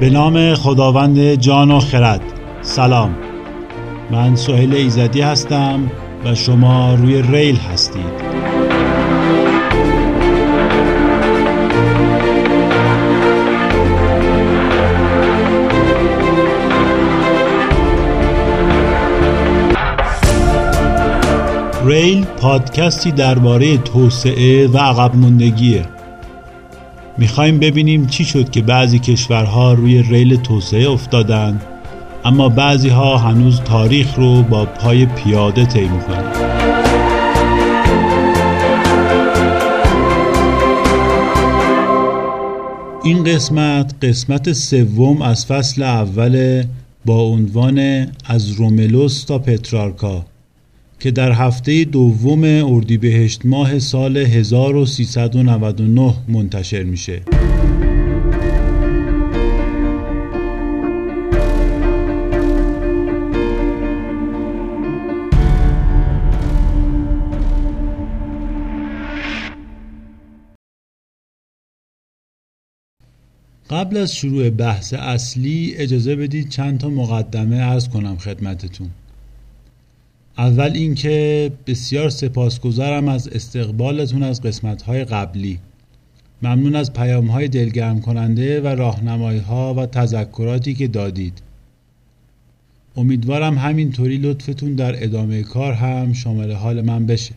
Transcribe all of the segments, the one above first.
به نام خداوند جان و خرد. سلام. من سهیل ایزدی هستم و شما روی ریل هستید. ریل پادکستی درباره توسعه و عقب موندگیه. می‌خوایم ببینیم چی شد که بعضی کشورها روی ریل توسعه افتادن اما بعضی ها هنوز تاریخ رو با پای پیاده طی می‌کنن. این قسمت قسمت سوم از فصل اول با عنوان از روملوس تا پترارکا. که در هفته دوم اردیبهشت ماه سال 1399 منتشر میشه. قبل از شروع بحث اصلی اجازه بدید چند تا مقدمه ارز کنم خدمتتون. اول اینکه بسیار سپاسگزارم از استقبالتون از قسمت‌های قبلی. ممنون از پیام‌های دلگرم کننده و راهنمایی‌ها و تذکراتی که دادید. امیدوارم همینطوری لطفتون در ادامه کار هم شامل حال من بشه.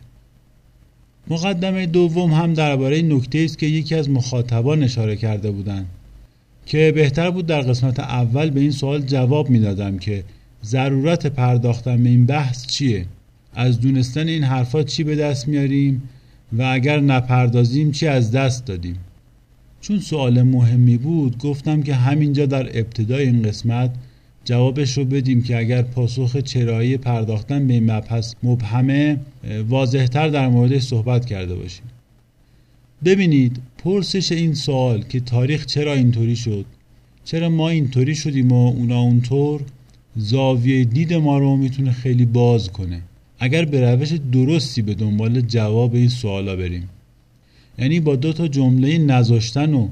مقدمه دوم هم درباره نکته است که یکی از مخاطبان اشاره کرده بودند که بهتر بود در قسمت اول به این سوال جواب می‌دادم که ضرورت پرداختن به این بحث چیه؟ از دونستن این حرفا چی به دست میاریم؟ و اگر نپردازیم چی از دست دادیم؟ چون سوال مهمی بود گفتم که همینجا در ابتدای این قسمت جوابش رو بدیم که اگر پاسخ چرایی پرداختن به این مبحث مبهمه واضحتر در موردش صحبت کرده باشیم. ببینید پرسش این سوال که تاریخ چرا اینطوری شد؟ چرا ما اینطوری شدیم و اونا اونطور؟ زاویه دید ما رو می‌تونه خیلی باز کنه. اگر به روش درستی به دنبال جواب این سوالا بریم. یعنی با دو تا جمله نذاشتن و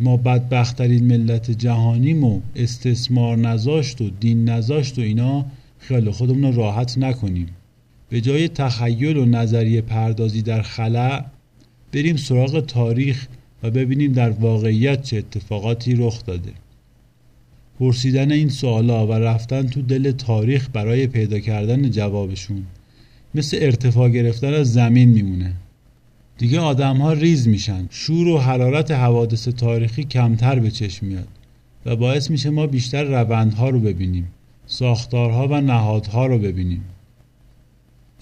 ما بدبختترین ملت جهانیم و استثمار نذاشت و دین نذاشت و اینا خیال خودمون راحت نکنیم. به جای تخیل و نظریه پردازی در خلع بریم سراغ تاریخ و ببینیم در واقعیت چه اتفاقاتی رخ داده. پرسیدن این سوالا و رفتن تو دل تاریخ برای پیدا کردن جوابشون مثل ارتفاع گرفتن از زمین میمونه. دیگه آدم ها ریز میشن. شور و حرارت حوادث تاریخی کمتر به چشم میاد و باعث میشه ما بیشتر روندها رو ببینیم ساختارها و نهادها رو ببینیم.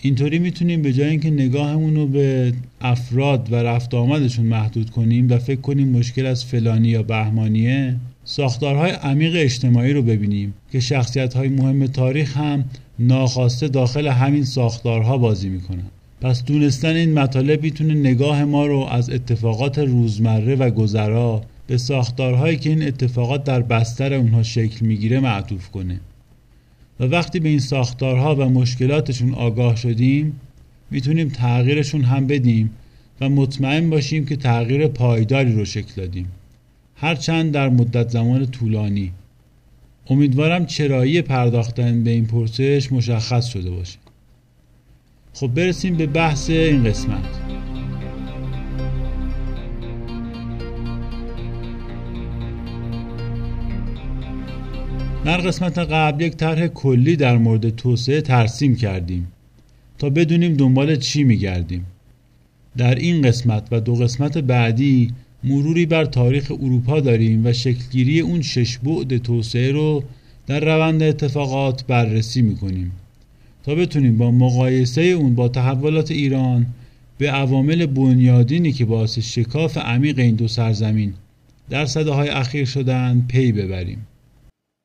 اینطوری می‌تونیم به جای اینکه نگاهمون رو به افراد و رفت آمدشون محدود کنیم و فکر کنیم مشکل از فلانی یا بهمانیه ساختارهای عمیق اجتماعی رو ببینیم که شخصیت های مهم تاریخ هم ناخواسته داخل همین ساختارها بازی می‌کنن. پس دونستن این مطالب می‌تونه نگاه ما رو از اتفاقات روزمره و گذرا به ساختارهایی که این اتفاقات در بستر اونها شکل می‌گیره معطوف کنه. و وقتی به این ساختارها و مشکلاتشون آگاه شدیم می‌تونیم تغییرشون هم بدیم و مطمئن باشیم که تغییر پایداری رو شکل دادیم. هرچند در مدت زمان طولانی. امیدوارم چرایی پرداختن به این پرسش مشخص شده باشه. خب برسیم به بحث این قسمت. در قسمت قبل یک طرح کلی در مورد توسعه ترسیم کردیم تا بدونیم دنبال چی میگردیم. در این قسمت و دو قسمت بعدی مروری بر تاریخ اروپا داریم و شکلگیری اون شش بعد توسعه رو در روند اتفاقات بررسی می‌کنیم تا بتونیم با مقایسه اون با تحولات ایران به عوامل بنیادینی که باعث شکاف عمیق این دو سرزمین در صده های اخیر شدن پی ببریم.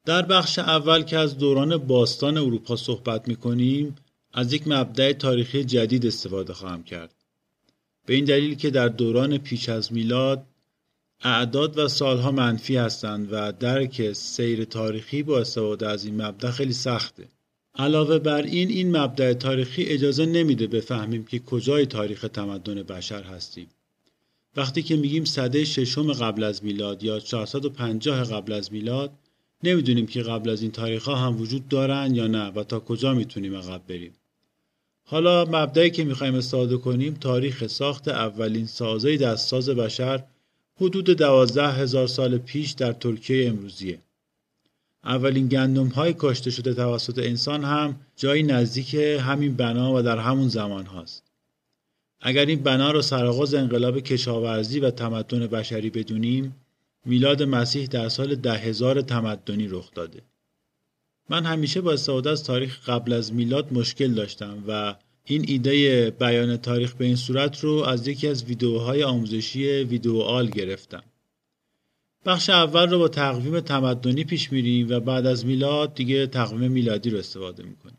در بخش اول که از دوران باستان اروپا صحبت می‌کنیم از یک مبدع تاریخی جدید استفاده خواهم کرد. به این دلیل که در دوران پیش از میلاد اعداد و سالها منفی هستند و درک سیر تاریخی با استفاده از این مبدع خیلی سخته. علاوه بر این این مبدع تاریخی اجازه نمیده بفهمیم که کجای تاریخ تمدن بشر هستیم. وقتی که میگیم صده ششم قبل از میلاد یا 450 قبل از میلاد نمی‌دونیم که قبل از این تاریخ ها هم وجود دارن یا نه و تا کجا می‌تونیم عقب بریم. حالا مبدعی که می‌خوایم استفاده کنیم تاریخ ساخت اولین سازه دستساز بشر حدود دوازده هزار سال پیش در ترکیه امروزیه اولین گندم های کاشته شده توسط انسان هم جایی نزدیک همین بنا و در همون زمان هاست. اگر این بنا را سرآغاز انقلاب کشاورزی و تمدن بشری بدونیم میلاد مسیح در سال ده هزار تمدنی رخ داده. من همیشه با استفاده از تاریخ قبل از میلاد مشکل داشتم و این ایده بیان تاریخ به این صورت رو از یکی از ویدیوهای آموزشی ویدیو آل گرفتم. بخش اول رو با تقویم تمدنی پیش میریم و بعد از میلاد دیگه تقویم میلادی رو استفاده می‌کنیم.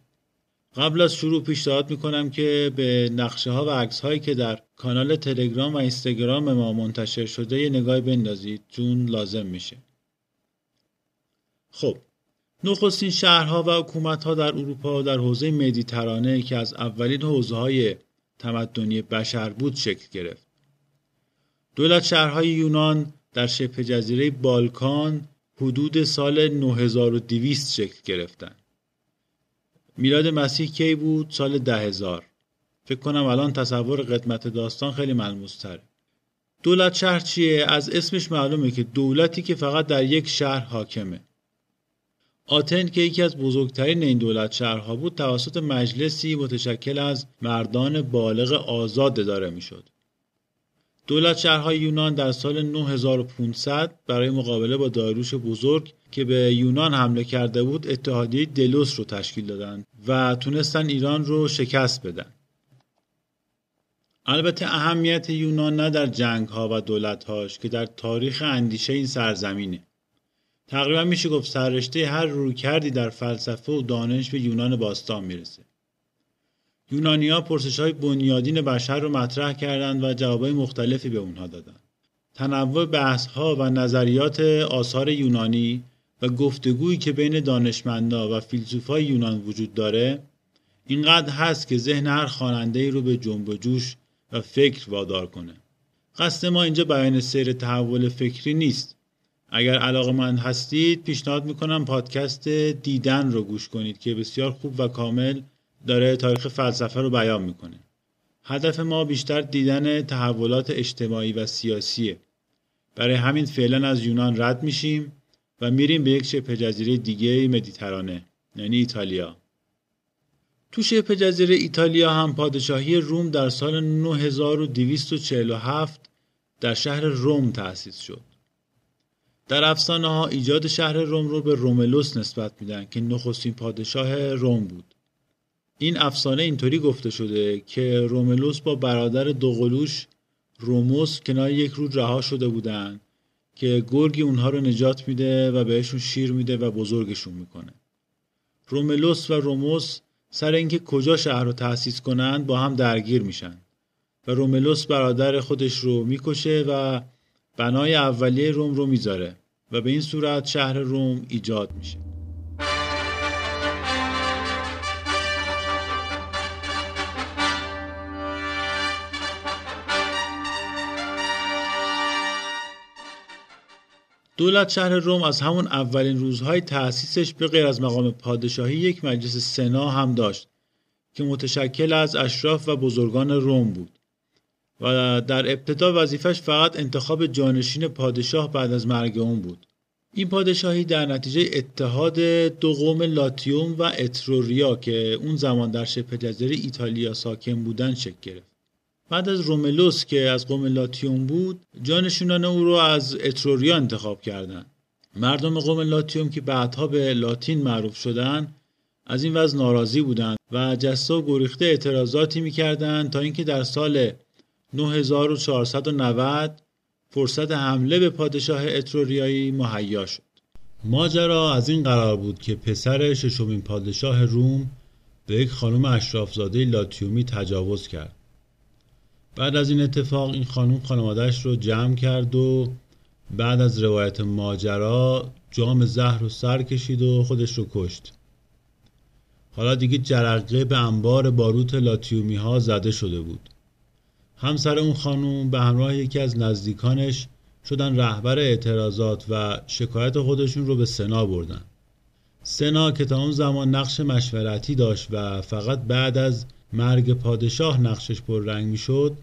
قبل از شروع پیشنهاد می‌کنم که به نقشه ها و عکس هایی که در کانال تلگرام و اینستاگرام ما منتشر شده یه نگاه بندازید چون لازم میشه. خب نخستین شهرها و حکومت در اروپا در حوزه مدیترانه که از اولین حوزه های تمدنی بشر بود شکل گرفت. دولت شهرهای یونان در شبه جزیره بالکان حدود سال 9200 شکل گرفتن. میلاد مسیح کی بود؟ سال 10000. فکر کنم الان تصور قدمت داستان خیلی ملموس تره. دولت شهر چیه؟ از اسمش معلومه که دولتی که فقط در یک شهر حاکمه. آتن که یکی از بزرگترین این دولت شهرها بود توسط مجلسی متشکل از مردان بالغ آزاد اداره می‌شد. دولت شهرهای یونان در سال 9500 برای مقابله با داروش بزرگ که به یونان حمله کرده بود اتحادیه دلوس رو تشکیل دادند و تونستن ایران رو شکست بدن. البته اهمیت یونان نه در جنگ ها و دولت هاش که در تاریخ اندیشه این سرزمینه. تقریبا میشه گفت سررشته هر رویکردی در فلسفه و دانش به یونان باستان می‌رسه. یونانیا پرسش های بنیادین بشر رو مطرح کردند و جوابای مختلفی به اونها دادند. تنوع بحث ها و نظریات آثار یونانی و گفتگویی که بین دانشمندا و فیلسوفای یونان وجود داره اینقدر هست که ذهن هر خواننده رو به جنب و جوش و فکر وادار کنه. قصد ما اینجا بیان سیر تحول فکری نیست. اگر علاقه من هستید پیشنهاد می‌کنم پادکست دیدن رو گوش کنید که بسیار خوب و کامل داره تاریخ فلسفه رو بیان می‌کنه. هدف ما بیشتر دیدن تحولات اجتماعی و سیاسیه. برای همین فعلا از یونان رد میشیم و میریم به یک شبه جزیره دیگه مدیترانه یعنی ایتالیا. تو شبه جزیره ایتالیا هم پادشاهی روم در سال 9247 در شهر روم تأسیس شد. در افسانه ها ایجاد شهر روم رو به روملوس نسبت میدن که نخستین پادشاه روم بود. این افسانه اینطوری گفته شده که روملوس با برادر دوقلوش روموس کنار یک رود رها شده بودن که گرگی اونها رو نجات میده و بهشون شیر میده و بزرگشون می‌کنه. روملوس و روموس سر اینکه کجا شهر رو تأسیس کنند با هم درگیر میشن و روملوس برادر خودش رو می‌کشه و بنای اولیه روم رو می‌ذاره و به این صورت شهر روم ایجاد میشه. دولت شهر روم از همون اولین روزهای تأسیسش به غیر از مقام پادشاهی یک مجلس سنا هم داشت که متشکل از اشراف و بزرگان روم بود. و در ابتدا وظیفش فقط انتخاب جانشین پادشاه بعد از مرگ اون بود. این پادشاهی در نتیجه اتحاد دو قوم لاتیوم و اتروریا که اون زمان در شبه جزیره ایتالیا ساکن بودن شکل گرفت. بعد از روملوس که از قوم لاتیوم بود جانشینان او رو از اتروریا انتخاب کردند مردم قوم لاتیوم که بعدها به لاتین معروف شدن از این وضع ناراضی بودند و جسته و گریخته اعتراضاتی می‌کردند تا اینکه در سال 9490 فرصت حمله به پادشاه اتروریایی مهیا شد. ماجرا از این قرار بود که پسر ششمین پادشاه روم به یک خانم اشرافزاده لاتیومی تجاوز کرد. بعد از این اتفاق این خانم خانوادهش رو جمع کرد و بعد از روایت ماجرا جام زهر رو سر کشید و خودش رو کشت. حالا دیگه جرقه به انبار باروت لاتیومی ها زده شده بود. همسر اون خانوم به همراه یکی از نزدیکانش شدن رهبر اعتراضات و شکایت خودشون رو به سنا بردن. سنا که تا اون زمان نقش مشورتی داشت و فقط بعد از مرگ پادشاه نقشش پررنگ می‌شد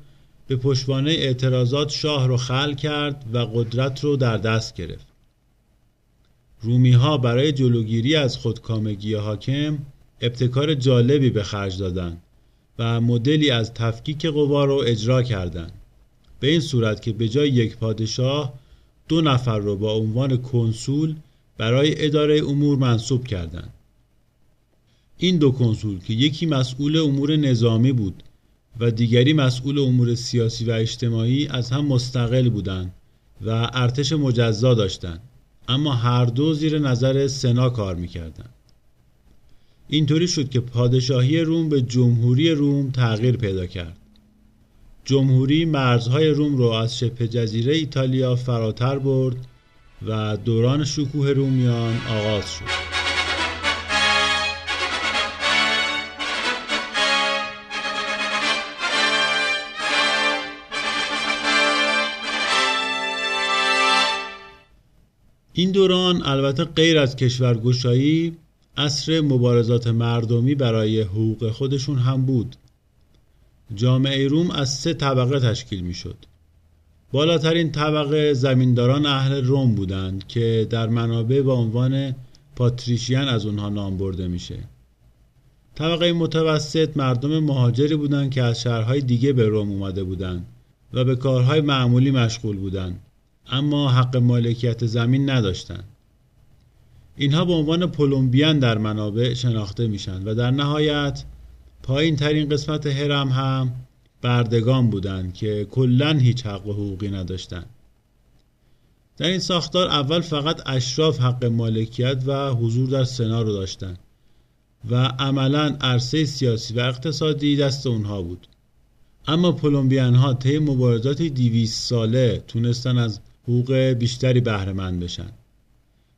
به پشتوانه اعتراضات شاه رو خل کرد و قدرت رو در دست گرفت. رومی ها برای جلوگیری از خودکامگی حاکم ابتکار جالبی به خرج دادن. و مدلی از تفکیک قوا رو اجرا کردند به این صورت که به جای یک پادشاه دو نفر رو با عنوان کنسول برای اداره امور منصوب کردند این دو کنسول که یکی مسئول امور نظامی بود و دیگری مسئول امور سیاسی و اجتماعی از هم مستقل بودند و ارتش مجزا داشتند اما هر دو زیر نظر سنا کار می‌کردند اینطوری شد که پادشاهی روم به جمهوری روم تغییر پیدا کرد. جمهوری مرزهای روم را از شبه جزیره ایتالیا فراتر برد و دوران شکوه رومیان آغاز شد. این دوران البته غیر از کشورگشایی اصر مبارزات مردمی برای حقوق خودشون هم بود. جامعه روم از سه طبقه تشکیل می شد بالاترین طبقه زمینداران اهل روم بودند که در منابع با عنوان پاتریشیان از اونها نام برده میشه. طبقه متوسط مردم مهاجری بودند که از شهرهای دیگه به روم اومده بودند و به کارهای معمولی مشغول بودند. اما حق مالکیت زمین نداشتند. اینها به عنوان پولومبیان در منابع شناخته میشن و در نهایت پایین ترین قسمت هرم هم بردگان بودند که کلا هیچ حق و حقوقی نداشتند در این ساختار اول فقط اشراف حق مالکیت و حضور در سنا رو داشتند و عملا عرصه سیاسی و اقتصادی دست اونها بود. اما پولومبیان ها طی مبارزات 200 ساله تونستن از حقوق بیشتری بهره بشن.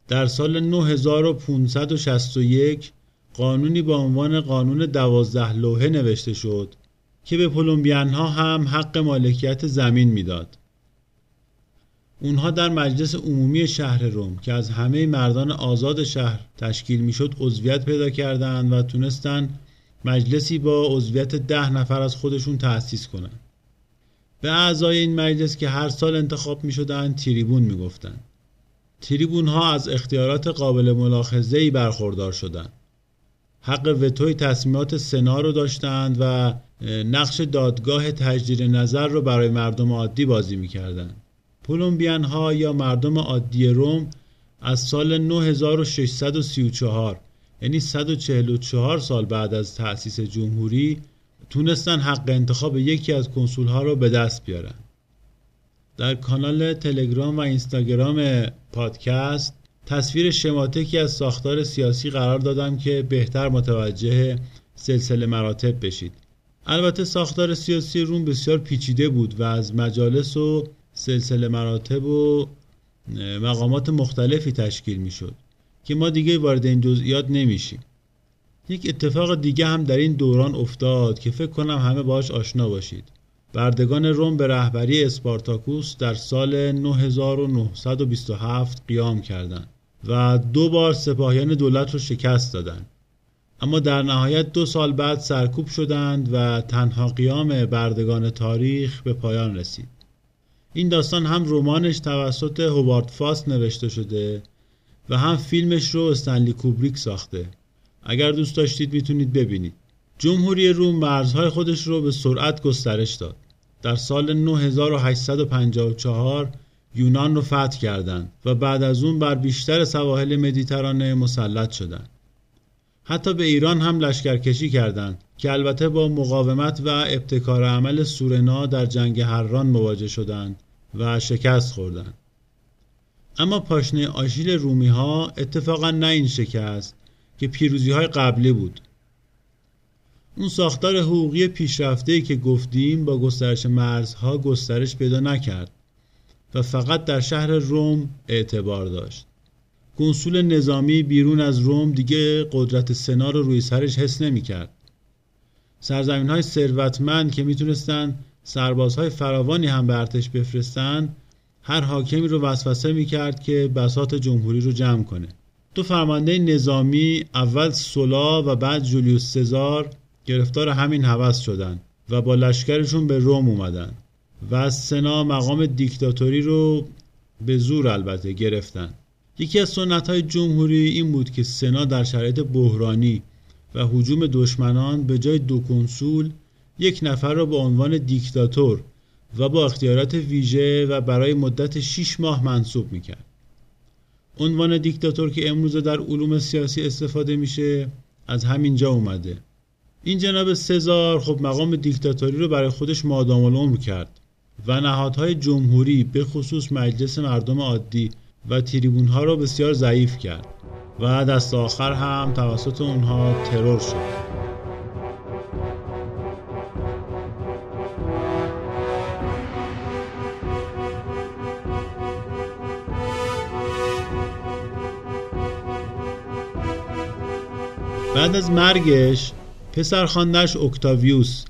در سال 9561 قانونی با عنوان قانون دوازده لوحه نوشته شد که به پولومبیان ها هم حق مالکیت زمین می‌داد. اونها در مجلس عمومی شهر روم که از همه مردان آزاد شهر تشکیل می‌شد عضویت پیدا کردند و تونستن مجلسی با عضویت ده نفر از خودشون تأسیس کنند. به اعضای این مجلس که هر سال انتخاب می شدن تریبون می گفتن. تریبون ها از اختیارات قابل ملاحظه ای برخوردار شدند. حق وتوی تصمیمات سنا رو داشتند و نقش دادگاه تجدید نظر رو برای مردم عادی بازی می‌کردند. پولومبیان ها یا مردم عادی روم از سال 9634 یعنی 144 سال بعد از تأسیس جمهوری تونستن حق انتخاب یکی از کنسول ها رو به دست بیارن در کانال تلگرام و اینستاگرام پادکست تصویر شماتکی از ساختار سیاسی قرار دادم که بهتر متوجه سلسله مراتب بشید. البته ساختار سیاسی روم بسیار پیچیده بود و از مجالس و سلسله مراتب و مقامات مختلفی تشکیل می شد که ما دیگه وارد این جزئیات نمیشیم. یک اتفاق دیگه هم در این دوران افتاد که فکر کنم همه باش آشنا باشید. بردگان روم به رهبری اسپارتاکوس در سال 9927 قیام کردند و دو بار سپاهیان دولت رو شکست دادند اما در نهایت دو سال بعد سرکوب شدند و تنها قیام بردگان تاریخ به پایان رسید. این داستان هم رمانش توسط هوارد فاست نوشته شده و هم فیلمش رو استنلی کوبریک ساخته. اگر دوست داشتید می‌تونید ببینید. جمهوری روم مرزهای خودش رو به سرعت گسترش داد. در سال 9854 یونان رو فتح کردند و بعد از اون بر بیشتر سواحل مدیترانه مسلط شدند. حتی به ایران هم لشکرکشی کردند که البته با مقاومت و ابتکار عمل سورنا در جنگ هران مواجه شدند و شکست خوردند. اما پاشنه آشیل رومی ها اتفاقا نه این شکست که پیروزی های قبلی بود. اون ساختار حقوقی پیشرفته که گفتیم با گسترش مرزها گسترش پیدا نکرد و فقط در شهر روم اعتبار داشت. کنسول نظامی بیرون از روم دیگه قدرت سنا رو روی سرش حس نمی کرد سرزمین های ثروتمند که می‌تونستن سربازهای فراوانی هم به ارتش بفرستن هر حاکمی رو وسوسه می‌کرد که بساط جمهوری رو جمع کنه. دو فرمانده نظامی اول سولا و بعد جولیوس سزار گرفتار همین هوس شدن و با لشکرشون به روم اومدن و سنا مقام دیکتاتوری رو به زور البته گرفتن یکی از سنت های جمهوری این بود که سنا در شرایط بحرانی و حجوم دشمنان به جای دو کنسول یک نفر را به عنوان دیکتاتور و با اختیارات ویژه و برای مدت 6 ماه منصوب می‌کرد. عنوان دیکتاتور که امروزه در علوم سیاسی استفاده میشه از همینجا اومده. این جناب سزار خب مقام دیکتاتوری رو برای خودش مادام العمر کرد و نهادهای جمهوری به خصوص مجلس مردم عادی و تریبون ها را بسیار ضعیف کرد و دست آخر هم توسط اونها ترور شد. بعد از مرگش پسر خاندش اکتاویوس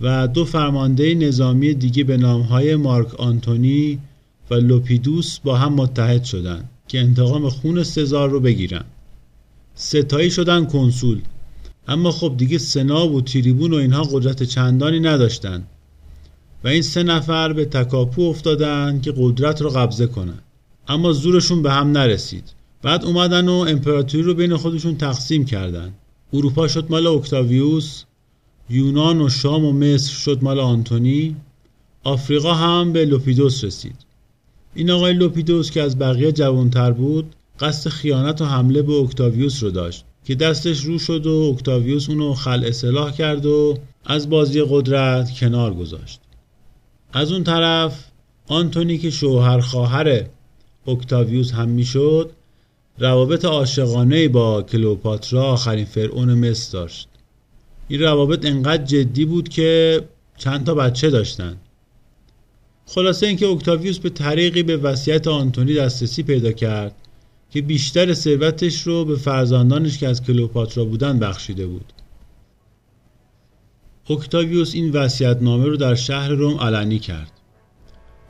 و دو فرمانده نظامی دیگه به نامهای مارک آنتونی و لوپیدوس با هم متحد شدند که انتقام خون سزار رو بگیرن. ستایی شدن کنسول. اما خب دیگه سنا و تریبون و اینها قدرت چندانی نداشتن و این سه نفر به تکاپو افتادن که قدرت رو قبضه کنن اما زورشون به هم نرسید. بعد اومدن و امپراتوری رو بین خودشون تقسیم کردن اروپا شد مال اکتاویوس یونان و شام و مصر شد مال آنتونی آفریقا هم به لوپیدوس رسید. این آقای لوپیدوس که از بقیه جوانتر بود قصد خیانت و حمله به اکتاویوس رو داشت که دستش رو شد و اکتاویوس اونو خل اصلاح کرد و از بازی قدرت کنار گذاشت. از اون طرف آنتونی که شوهر خواهر اکتاویوس هم می‌شد روابط عاشقانه با کلوپاترا آخرین فرعون مصر داشت. این روابط انقدر جدی بود که چند تا بچه داشتن. خلاصه اینکه اکتاویوس به طریقی به وصیت آنتونی دسترسی پیدا کرد که بیشتر ثروتش رو به فرزندانش که از کلوپاترا بودن بخشیده بود. اکتاویوس این نامه رو در شهر روم علنی کرد.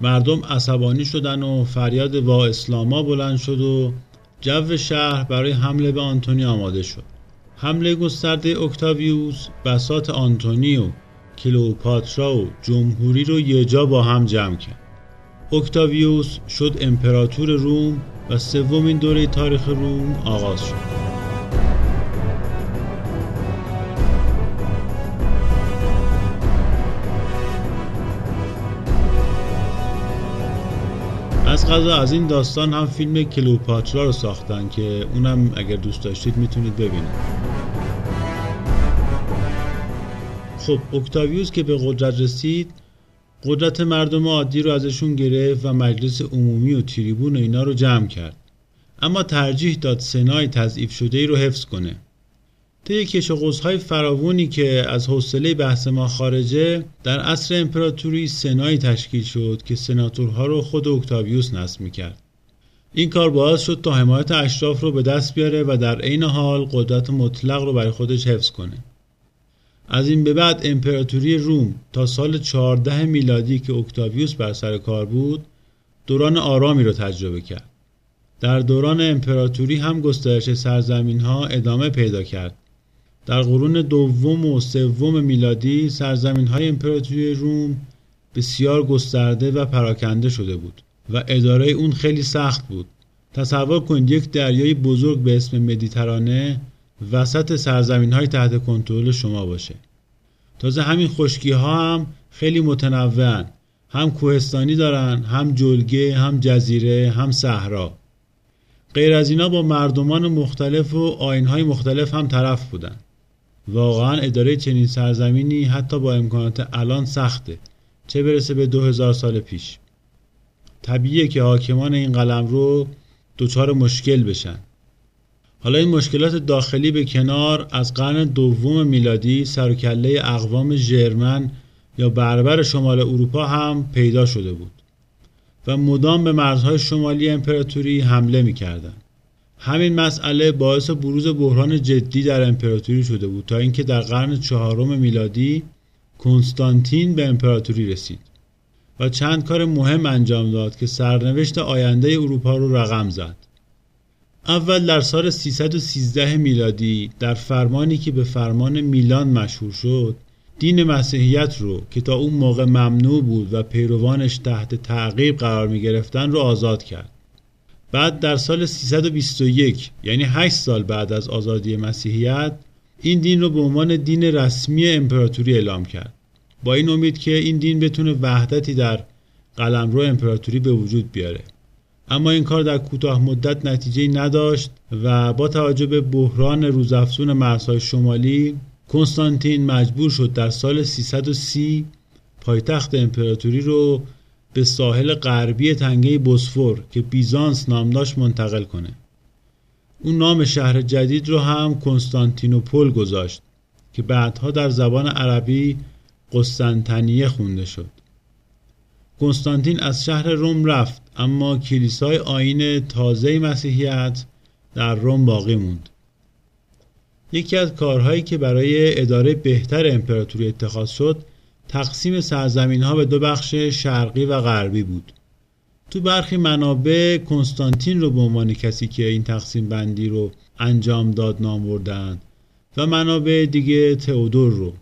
مردم عصبانی شدن و فریاد وا اسلاما بلند شد و جو شهر برای حمله به آنتونی آماده شد. حمله گسترده اکتاویوس بسات آنتونی و کلوپاترا و جمهوری رو یه جا با هم جمع کرد. اکتاویوس شد امپراتور روم و سومین دوره تاریخ روم آغاز شد. از از این داستان هم فیلم کلوپاترا رو ساختن که اونم اگر دوست داشتید می‌تونید ببینید. خب اکتاویوس که به قدرت رسید قدرت مردم عادی رو ازشون گرفت و مجلس عمومی و تریبون و اینا رو جمع کرد. اما ترجیح داد سنای تضعیف شده ای رو حفظ کنه. طی کش و های فراوانی که از حوصله بحث ما خارجه در عصر امپراتوری سنایی تشکیل شد که سناتورها رو خود اکتاویوس نصب می‌کرد. این کار باعث شد تا حمایت اشراف رو به دست بیاره و در عین حال قدرت مطلق رو برای خودش حفظ کنه. از این به بعد امپراتوری روم تا سال 14 میلادی که اکتاویوس بر سر کار بود دوران آرامی رو تجربه کرد. در دوران امپراتوری هم گسترش سرزمین ها ادامه پیدا کرد. در قرون دوم و سوم میلادی سرزمین های امپراتوری روم بسیار گسترده و پراکنده شده بود و اداره اون خیلی سخت بود. تصور کنید یک دریای بزرگ به اسم مدیترانه وسط سرزمین های تحت کنترل شما باشه. تازه همین خشکی ها هم خیلی متنوعن. هم کوهستانی دارن هم جلگه هم جزیره هم صحرا. غیر از اینا با مردمان مختلف و آینهای مختلف هم طرف بودن. واقعا اداره چنین سرزمینی حتی با امکانات الان سخته. چه برسه به دو هزار سال پیش. طبیعیه که حاکمان این قلم رو دچار مشکل بشن. حالا این مشکلات داخلی به کنار از قرن دوم میلادی سر اقوام ژرمن یا بربر شمال اروپا هم پیدا شده بود و مدام به مرزهای شمالی امپراتوری حمله می‌کردند. همین مسئله باعث بروز بحران جدی در امپراتوری شده بود تا اینکه در قرن چهارم میلادی کنستانتین به امپراتوری رسید و چند کار مهم انجام داد که سرنوشت آینده اروپا رو رقم زد. اول در سال 313 میلادی در فرمانی که به فرمان میلان مشهور شد دین مسیحیت رو که تا اون موقع ممنوع بود و پیروانش تحت تعقیب قرار می گرفتن رو آزاد کرد. بعد در سال 321 یعنی 8 سال بعد از آزادی مسیحیت این دین رو به عنوان دین رسمی امپراتوری اعلام کرد. با این امید که این دین بتونه وحدتی در قلمرو امپراتوری به وجود بیاره. اما این کار در کوتاه مدت نتیجه نداشت و با توجه به بحران روزافزون مرزهای شمالی کنستانتین مجبور شد در سال 330 پایتخت امپراتوری رو به ساحل غربی تنگه بوسفور که بیزانس نام داشت منتقل کنه. اون نام شهر جدید رو هم کنستانتینوپل گذاشت که بعدها در زبان عربی قسطنطنیه خونده شد. کنستانتین از شهر روم رفت اما کلیسای آین تازه مسیحیت در روم باقی موند. یکی از کارهایی که برای اداره بهتر امپراتوری اتخاذ شد تقسیم سرزمین ها به دو بخش شرقی و غربی بود. تو برخی منابع کنستانتین رو به عنوان کسی که این تقسیم بندی رو انجام داد نام بردن و منابع دیگه تئودور رو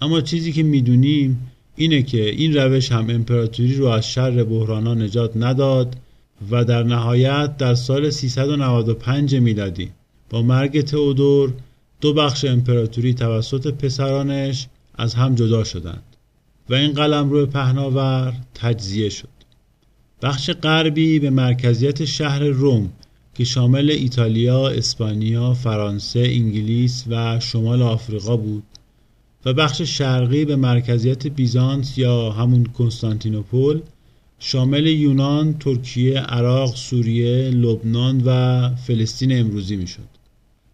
اما چیزی که می‌دونیم اینه که این روش هم امپراتوری رو از شر بحرانا نجات نداد و در نهایت در سال 395 میلادی با مرگ تئودور دو بخش امپراتوری توسط پسرانش از هم جدا شدند و این قلم روی پهناور تجزیه شد بخش غربی به مرکزیت شهر روم که شامل ایتالیا، اسپانیا، فرانسه، انگلیس و شمال آفریقا بود و بخش شرقی به مرکزیت بیزانس یا همون کنستانتینوپل شامل یونان، ترکیه، عراق، سوریه، لبنان و فلسطین امروزی می‌شد.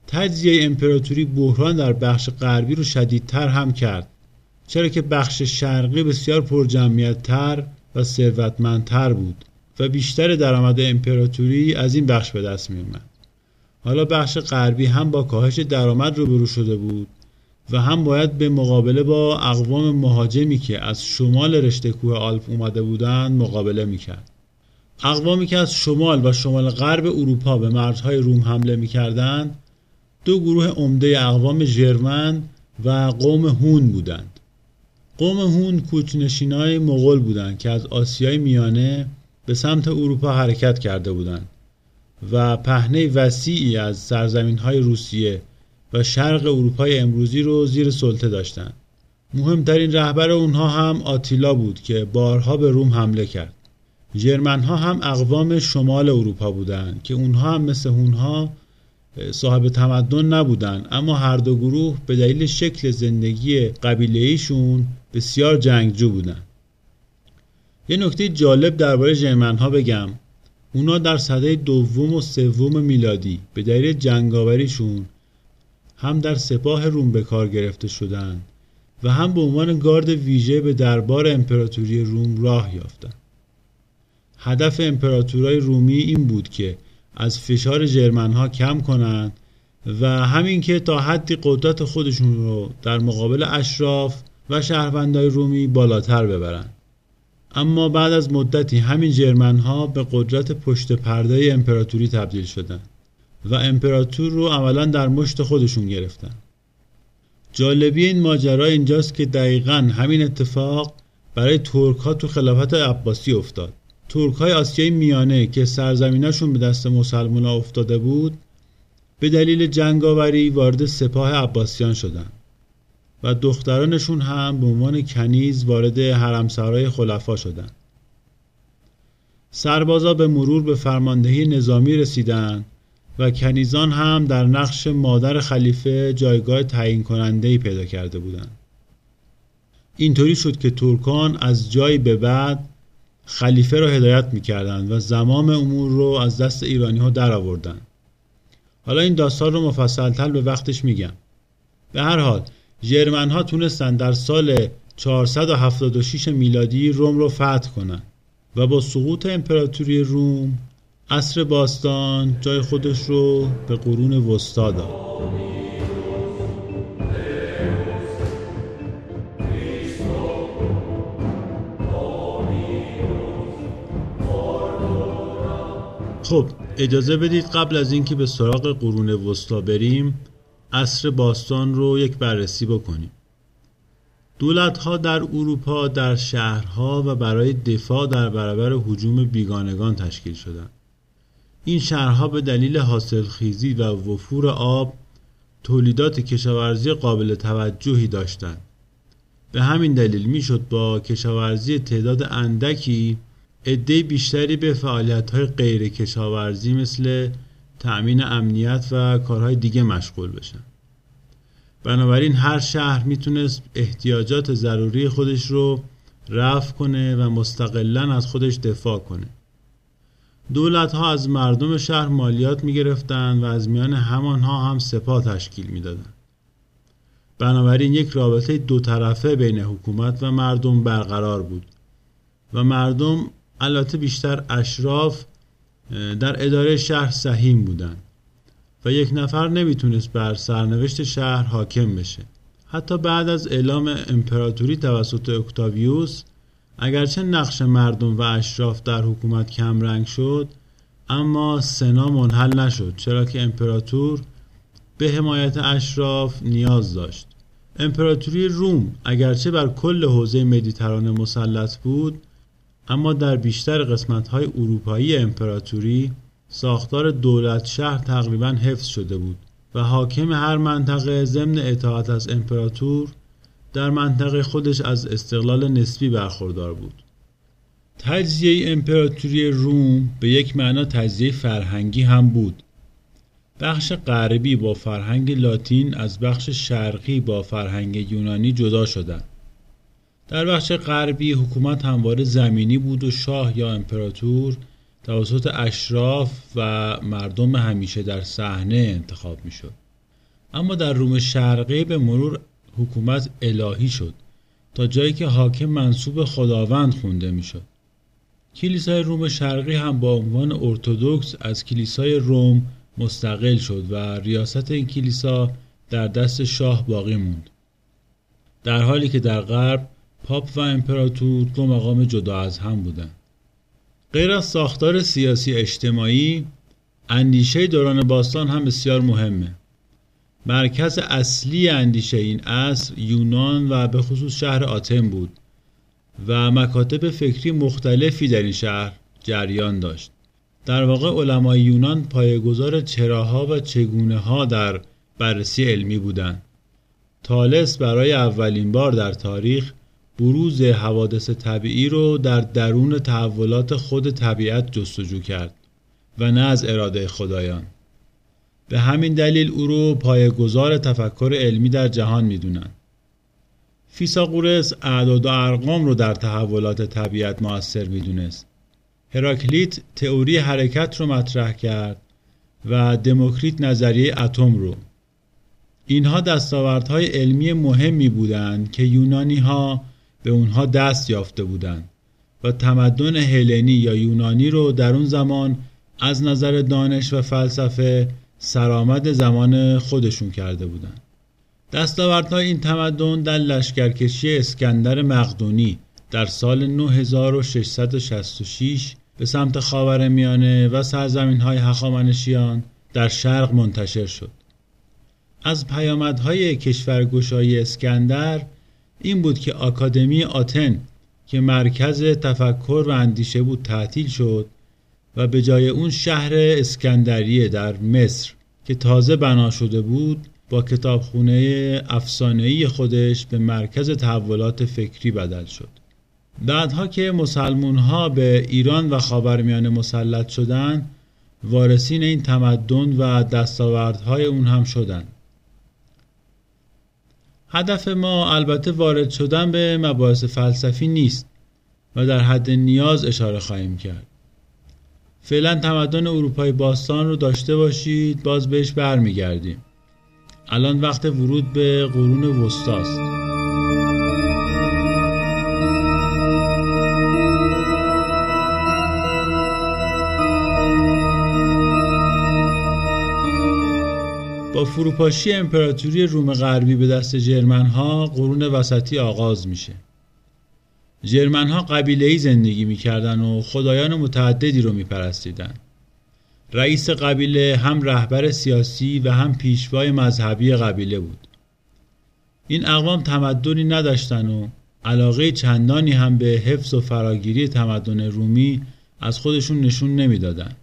تجزیه امپراتوری بحران در بخش غربی رو شدیدتر هم کرد چرا که بخش شرقی بسیار پرجمعیتتر و ثروتمندتر بود و بیشتر درآمد امپراتوری از این بخش به دست می اومد. حالا بخش غربی هم با کاهش درآمد روبرو شده بود و هم باید به مقابله با اقوام مهاجمی که از شمال رشته کوه آلپ اومده بودند مقابله می‌کرد. اقوامی که از شمال و شمال غرب اروپا به مرزهای روم حمله می‌کردند دو گروه عمده اقوام ژرمن و قوم هون بودند. قوم هون کوچنشینای مغول بودند که از آسیای میانه به سمت اروپا حرکت کرده بودند و پهنه وسیعی از سرزمین های روسیه و شرق اروپای امروزی رو زیر سلطه داشتند. مهمترین رهبر اونها هم آتیلا بود که بارها به روم حمله کرد. جرمن ها هم اقوام شمال اروپا بودند که اونها هم مثل اونها صاحب تمدن نبودند اما هر دو گروه به دلیل شکل زندگی قبیله ایشون بسیار جنگجو بودند. یه نکته جالب درباره جرمن ها بگم اونا در سده دوم و سوم میلادی به دلیل جنگاوریشون هم در سپاه روم به کار گرفته شدند و هم به عنوان گارد ویژه به دربار امپراتوری روم راه یافتند. هدف امپراتورای رومی این بود که از فشار جرمن ها کم کنند و همین که تا حدی قدرت خودشون رو در مقابل اشراف و شهروندای رومی بالاتر ببرند. اما بعد از مدتی همین جرمن ها به قدرت پشت پرده امپراتوری تبدیل شدند و امپراتور رو عملا در مشت خودشون گرفتن. جالبی این ماجرا اینجاست که دقیقا همین اتفاق برای ترک ها تو خلافت عباسی افتاد. ترک های آسیای میانه که سرزمیناشون به دست مسلمان ها افتاده بود به دلیل جنگاوری وارد سپاه عباسیان شدند. و دخترانشون هم به عنوان کنیز وارد حرمسرای خلفا شدند. سربازا به مرور به فرماندهی نظامی رسیدند و کنیزان هم در نقش مادر خلیفه جایگاه تعیین کننده پیدا کرده بودند. اینطوری شد که ترکان از جایی به بعد خلیفه را هدایت می‌کردند و زمام امور رو از دست ایرانی ها در آوردن. حالا این داستان رو مفصلتر به وقتش میگم. به هر حال جرمن ها تونستن در سال 476 میلادی روم رو فتح کنن و با سقوط امپراتوری روم عصر باستان جای خودش رو به قرون وسطا داد. خب اجازه بدید قبل از اینکه به سراغ قرون وسطا بریم عصر باستان رو یک بررسی بکنیم دولت ها در اروپا در شهرها و برای دفاع در برابر حجوم بیگانگان تشکیل شدند. این شهرها به دلیل حاصلخیزی و وفور آب تولیدات کشاورزی قابل توجهی داشتند. به همین دلیل می‌شد با کشاورزی تعداد اندکی عده بیشتری به فعالیت‌های غیر کشاورزی مثل تأمین امنیت و کارهای دیگه مشغول بشن. بنابراین هر شهر می‌تونست احتیاجات ضروری خودش رو رفع کنه و مستقلا از خودش دفاع کنه. دولت ها از مردم شهر مالیات می گرفتن و از میان همانها هم سپاه تشکیل می دادن. بنابراین یک رابطه دو طرفه بین حکومت و مردم برقرار بود و مردم البته بیشتر اشراف در اداره شهر سهیم بودند و یک نفر نمی‌تونست بر سرنوشت شهر حاکم بشه. حتی بعد از اعلام امپراتوری توسط اکتاویوس اگرچه نقش مردم و اشراف در حکومت کمرنگ شد اما سنا منحل نشد چرا که امپراتور به حمایت اشراف نیاز داشت. امپراتوری روم اگرچه بر کل حوزه مدیترانه مسلط بود اما در بیشتر قسمت‌های اروپایی امپراتوری ساختار دولت شهر تقریبا حفظ شده بود و حاکم هر منطقه ضمن اطاعت از امپراتور در منطقه خودش از استقلال نسبی برخوردار بود. تجزیه امپراتوری روم به یک معنا تجزیه فرهنگی هم بود. بخش غربی با فرهنگ لاتین از بخش شرقی با فرهنگ یونانی جدا شدند. در بخش غربی حکومت همواره زمینی بود و شاه یا امپراتور توسط اشراف و مردم همیشه در صحنه انتخاب می شد. اما در روم شرقی به مرور حکومت الهی شد تا جایی که حاکم منصوب خداوند خونده می شد. کلیسای روم شرقی هم با عنوان ارتودکس از کلیسای روم مستقل شد و ریاست این کلیسا در دست شاه باقی موند. در حالی که در غرب پاپ و امپراتور دو مقام جدا از هم بودند. غیر از ساختار سیاسی اجتماعی اندیشه دوران باستان هم بسیار مهمه. مرکز اصلی اندیشه این عصر یونان و به خصوص شهر آتن بود و مکاتب فکری مختلفی در این شهر جریان داشت. در واقع علمای یونان پایگذار چراها و چگونه ها در بررسی علمی بودند. تالس برای اولین بار در تاریخ بروز حوادث طبیعی رو در درون تحولات خود طبیعت جستجو کرد و نه از اراده خدایان. به همین دلیل او رو پایگزار تفکر علمی در جهان می‌دونن. فیساغورس اعداد و ارقام رو در تحولات طبیعت موثر می‌دونست. هراکلیت تئوری حرکت رو مطرح کرد و دموکریت نظریه اتم رو. اینها دستاوردهای علمی مهمی بودند که یونانی ها به اونها دست یافته بودند و تمدن هلنی یا یونانی رو در اون زمان از نظر دانش و فلسفه سرآمد زمان خودشون کرده بودند. دستاوردهای این تمدن در لشکرکشی اسکندر مقدونی در سال 9666 به سمت خاور میانه و سرزمین های هخامنشیان در شرق منتشر شد. از پیامدهای کشورگشایی اسکندر این بود که آکادمی آتن که مرکز تفکر و اندیشه بود تعطیل شد و به جای اون شهر اسکندریه در مصر که تازه بنا شده بود با کتابخونه افسانه‌ای خودش به مرکز تحولات فکری بدل شد. بعدها که مسلمون ها به ایران و خاورمیانه مسلط شدند، وارثین این تمدن و دستاوردهای اون هم شدند. هدف ما البته وارد شدن به مباحث فلسفی نیست و در حد نیاز اشاره خواهیم کرد. فعلا تمدن اروپای باستان رو داشته باشید باز بهش برمیگردیم. الان وقت ورود به قرون وسطاست. فروپاشی امپراتوری روم غربی به دست جرمن ها قرون وسطی آغاز میشه. جرمن ها قبیله ای زندگی می‌کردن و خدایان متعددی رو میپرستیدن. رئیس قبیله هم رهبر سیاسی و هم پیشوای مذهبی قبیله بود. این اقوام تمدنی نداشتن و علاقه چندانی هم به حفظ و فراگیری تمدن رومی از خودشون نشون نمی‌دادن.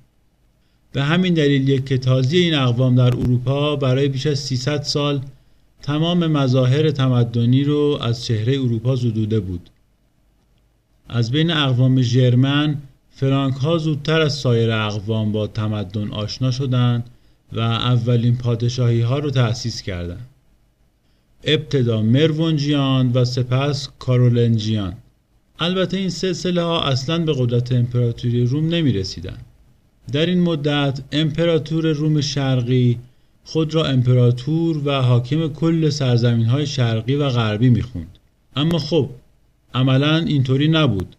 به همین دلیل که تازی این اقوام در اروپا برای بیش از 300 سال تمام مظاهر تمدنی رو از چهره اروپا زدوده بود. از بین اقوام ژرمن فرانک ها زودتر از سایر اقوام با تمدن آشنا شدند و اولین پادشاهی ها رو تأسیس کردند. ابتدا مروونجیان و سپس کارولنجیان البته این سلسله ها اصلا به قدرت امپراتوری روم نمی رسیدن. در این مدت امپراتور روم شرقی خود را امپراتور و حاکم کل سرزمین های شرقی و غربی می خوند. اما خب عملا اینطوری نبود.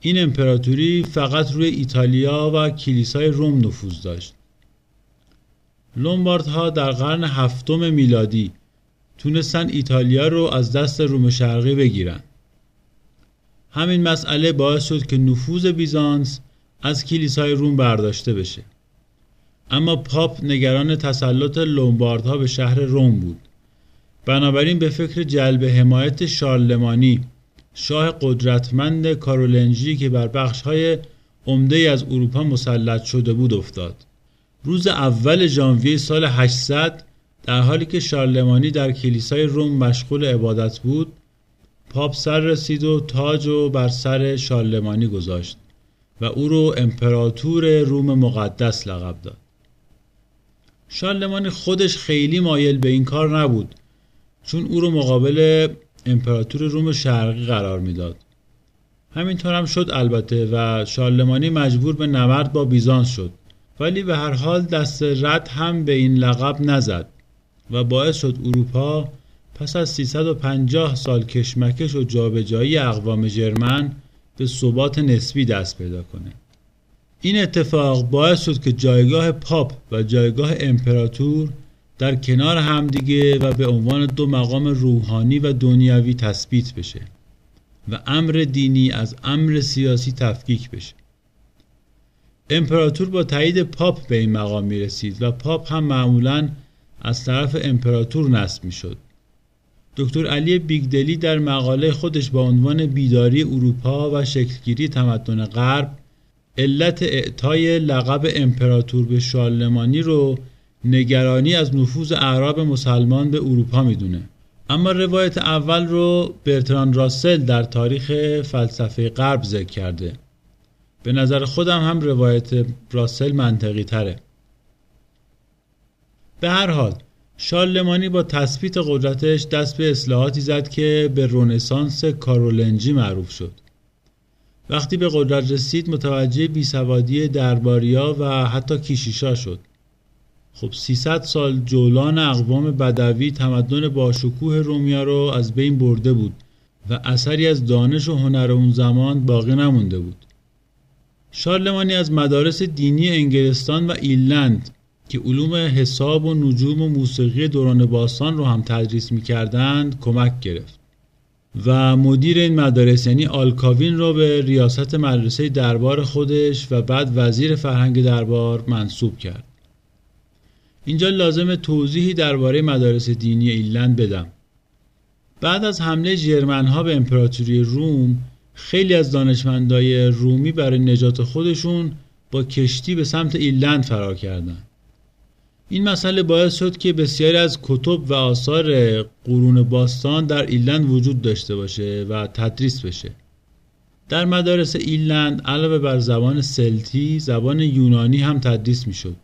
این امپراتوری فقط روی ایتالیا و کلیسای روم نفوذ داشت. لومباردها در قرن هفتم میلادی تونستن ایتالیا رو از دست روم شرقی بگیرن. همین مسئله باعث شد که نفوذ بیزانس از کلیسای روم برداشته بشه. اما پاپ نگران تسلط لومباردها به شهر روم بود. بنابراین به فکر جلب حمایت شارلمانی شاه قدرتمند کارولنجی که بر بخشهای عمده از اروپا مسلط شده بود افتاد. روز اول ژانویه سال 800 در حالی که شارلمانی در کلیسای روم مشغول عبادت بود پاپ سر رسید و تاج و بر سر شارلمانی گذاشت. و او رو امپراتور روم مقدس لقب داد. شارلمانی خودش خیلی مایل به این کار نبود چون او رو مقابل امپراتور روم شرقی قرار می‌داد. همینطور هم شد البته و شارلمانی مجبور به نبرد با بیزانس شد ولی به هر حال دست رد هم به این لقب نزد و باعث شد اروپا پس از 350 سال کشمکش و جابجایی اقوام جرمن به ثبات نسبی دست پیدا کنه. این اتفاق باعث شد که جایگاه پاپ و جایگاه امپراتور در کنار همدیگه و به عنوان دو مقام روحانی و دنیوی تثبیت بشه و امر دینی از امر سیاسی تفکیک بشه. امپراتور با تایید پاپ به این مقام می رسید و پاپ هم معمولا از طرف امپراتور نصب می شد دکتر علی بیگدلی در مقاله خودش با عنوان بیداری اروپا و شکلگیری تمدن غرب علت اعطای لقب امپراتور به شارلمانی رو نگرانی از نفوذ اعراب مسلمان به اروپا می‌دونه. اما روایت اول رو برتران راسل در تاریخ فلسفه غرب ذکر کرده. به نظر خودم هم روایت راسل منطقی تره. به هر حال شارلمانی با تثبیت قدرتش دست به اصلاحاتی زد که به رونسانس کارولنجی معروف شد. وقتی به قدرت رسید متوجه بیسوادی درباریا و حتی کیشیشا شد. خب 300 سال جولان اقوام بدوی تمدن باشکوه رومیا رو از بین برده بود و اثری از دانش و هنر اون زمان باقی نمونده بود. شارلمانی از مدارس دینی انگلستان و ایلند که علوم حساب و نجوم و موسیقی دوران باستان رو هم تدریس می کردند کمک گرفت. و مدیر این مدارس یعنی آلکاوین رو به ریاست مدرسه دربار خودش و بعد وزیر فرهنگ دربار منصوب کرد. اینجا لازم توضیحی درباره مدارس دینی ایلند بدم. بعد از حمله جرمن ها به امپراتوری روم خیلی از دانشمندای رومی برای نجات خودشون با کشتی به سمت ایلند فرار کردند. این مسئله باعث شد که بسیاری از کتب و آثار قرون باستان در ایلند وجود داشته باشه و تدریس بشه. در مدارس ایلند علاوه بر زبان سلتی، زبان یونانی هم تدریس می‌شد.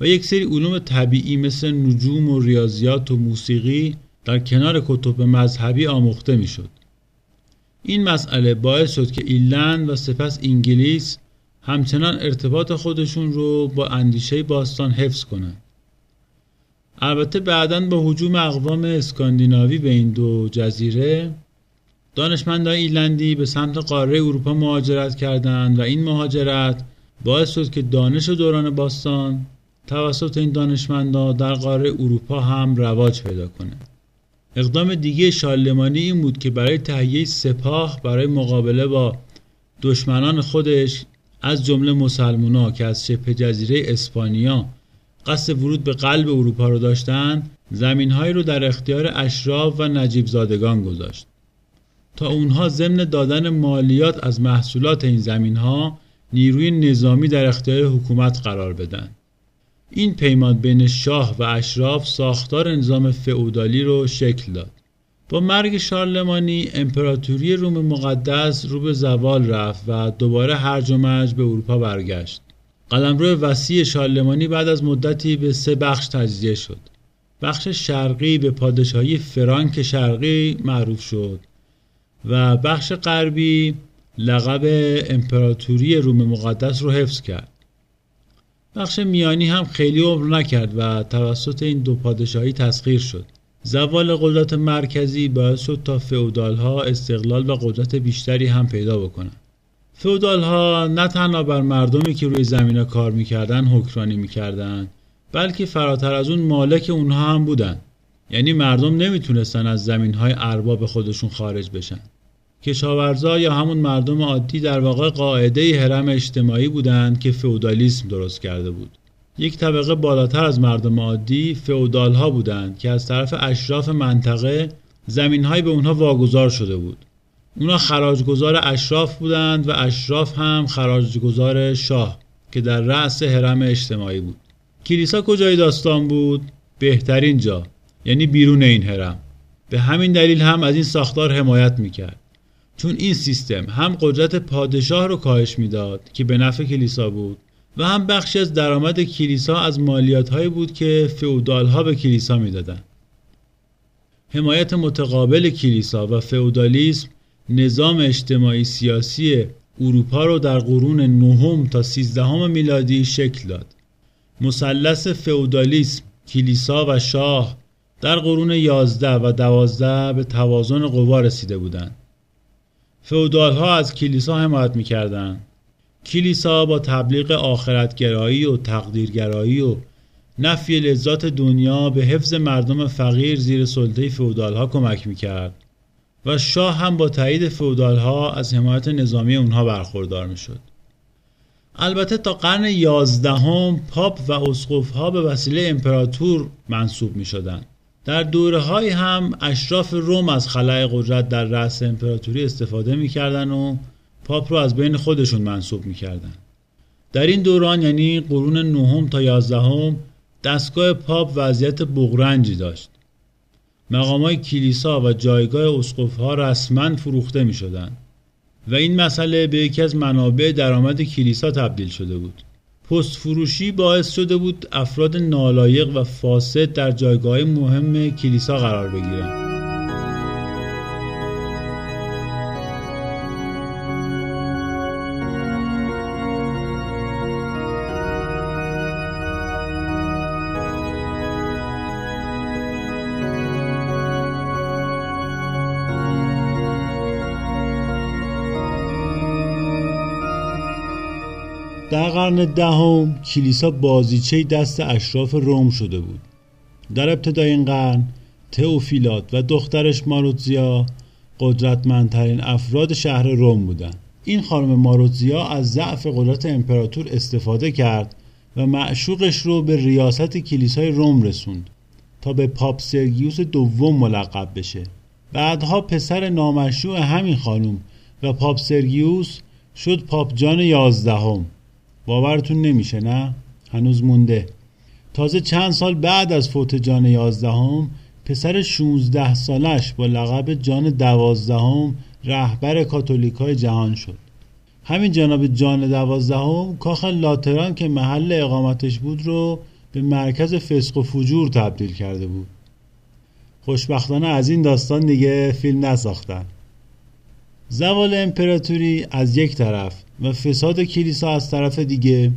و یک سری علوم طبیعی مثل نجوم و ریاضیات و موسیقی در کنار کتب مذهبی آموخته می‌شد. این مسئله باعث شد که ایلند و سپس انگلیس همچنان ارتباط خودشون رو با اندیشه باستان حفظ کنند. البته بعدا با حجوم اقوام اسکاندیناوی به این دو جزیره دانشمندان ایلندی به سمت قاره اروپا مهاجرت کردند و این مهاجرت باعث شد که دانش دوران باستان توسط این دانشمندان در قاره اروپا هم رواج پیدا کنه اقدام دیگه شارلمانی این بود که برای تهیه سپاه برای مقابله با دشمنان خودش از جمله مسلمونا که از شبه جزیره اسپانیا قصد ورود به قلب اروپا رو داشتند زمینهایی رو در اختیار اشراف و نجیب زادگان گذاشت. تا اونها ضمن دادن مالیات از محصولات این زمینها نیروی نظامی در اختیار حکومت قرار بدن. این پیمان بین شاه و اشراف ساختار نظام فئودالی رو شکل داد. با مرگ شارلمانی امپراتوری روم مقدس رو به زوال رفت و دوباره هرج و مرج به اروپا برگشت. قلمرو وسیع شارلمانی بعد از مدتی به سه بخش تجزیه شد. بخش شرقی به پادشاهی فرانک شرقی معروف شد و بخش غربی لقب امپراتوری روم مقدس رو حفظ کرد. بخش میانی هم خیلی عمر نکرد و توسط این دو پادشاهی تسخیر شد. زوال قدرت مرکزی باعث شد تا فئودال ها استقلال و قدرت بیشتری هم پیدا بکنند. فئودال ها نه تنها بر مردمی که روی زمین کار می‌کردن حکرانی می‌کردن بلکه فراتر از اون مالک اونها هم بودن یعنی مردم نمی‌تونستن از زمین های ارباب خودشون خارج بشن. کشاورزا یا همون مردم عادی در واقع قاعده حرم اجتماعی بودند که فئودالیسم درست کرده بود. یک طبقه بالاتر از مردم عادی فئودال ها بودند که از طرف اشراف منطقه زمین های به اونها واگذار شده بود. اونا خراجگزار اشراف بودند و اشراف هم خراجگزار شاه که در رأس حرم اجتماعی بود. کلیسا کجای داستان بود؟ بهترین جا یعنی بیرون این حرم. به همین دلیل هم از این ساختار حمایت می‌کرد. چون این سیستم هم قدرت پادشاه رو کاهش می‌داد که به نفع کلیسا بود و هم بخشی از درآمد کلیسا از مالیات هایی بود که فئودال ها به کلیسا می‌دادند. حمایت متقابل کلیسا و فئودالیسم نظام اجتماعی سیاسی اروپا رو در قرون نهم تا سیزدهم میلادی شکل داد. مثلث فئودالیسم، کلیسا و شاه در قرون یازده و دوازده به توازن قوا رسیده بودند. فئودال ها از کلیسا حمایت می‌کردند کلیسا با تبلیغ آخرتگرایی و تقدیرگرایی و نفی لذات دنیا به حفظ مردم فقیر زیر سلطه فئودال ها کمک می‌کرد و شاه هم با تایید فئودال ها از حمایت نظامی اونها برخوردار می‌شد. البته تا قرن یازدهم پاپ و اسقف ها به وسیله امپراتور منصوب می شدن. در دوره های هم اشراف روم از خلای قدرت در رأس امپراتوری استفاده می‌کردن و پاپ رو از بین خودشون منصوب می‌کردن. در این دوران یعنی قرون نهم تا یازدهم دستگاه پاپ وضعیت بغرنجی داشت. مقامای کلیسا و جایگاه اسقف ها رسما فروخته می شدن و این مسئله به یکی از منابع درآمد کلیسا تبدیل شده بود. پست فروشی باعث شده بود افراد نالایق و فاسد در جایگاه مهم کلیسا قرار بگیرند. قرن دهم کلیسا بازیچه دست اشراف روم شده بود. در ابتدای این قرن تئوفیلات و دخترش ماروتزیا قدرتمندترین افراد شهر روم بودند. این خانم ماروتزیا از ضعف قدرت امپراتور استفاده کرد و معشوقش رو به ریاست کلیسای روم رسوند تا به پاپ سرگیوس دوم ملقب بشه. بعدها پسر نامشروع همین خانم و پاپ سرگیوس شد پاپ جان یازدهم. باورتون نمیشه نه؟ هنوز مونده. تازه چند سال بعد از فوت جان یازدهم پسر 16 سالش با لقب جان دوازدهم رهبر کاتولیکای جهان شد. همین جناب جان دوازدهم کاخ لاتران که محل اقامتش بود رو به مرکز فسق و فجور تبدیل کرده بود. خوشبختانه از این داستان دیگه فیلم نساختن. زوال امپراتوری از یک طرف و فساد کلیسا از طرف دیگه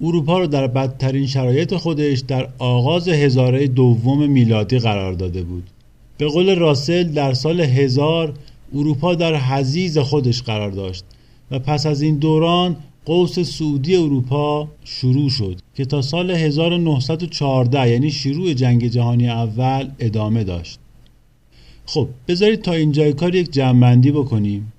اروپا رو در بدترین شرایط خودش در آغاز هزاره دوم میلادی قرار داده بود. به قول راسل در سال هزار اروپا در حزیز خودش قرار داشت و پس از این دوران قوس سعودی اروپا شروع شد که تا سال 1914 یعنی شروع جنگ جهانی اول ادامه داشت. خب بذارید تا اینجای کار یک جمعبندی بکنیم.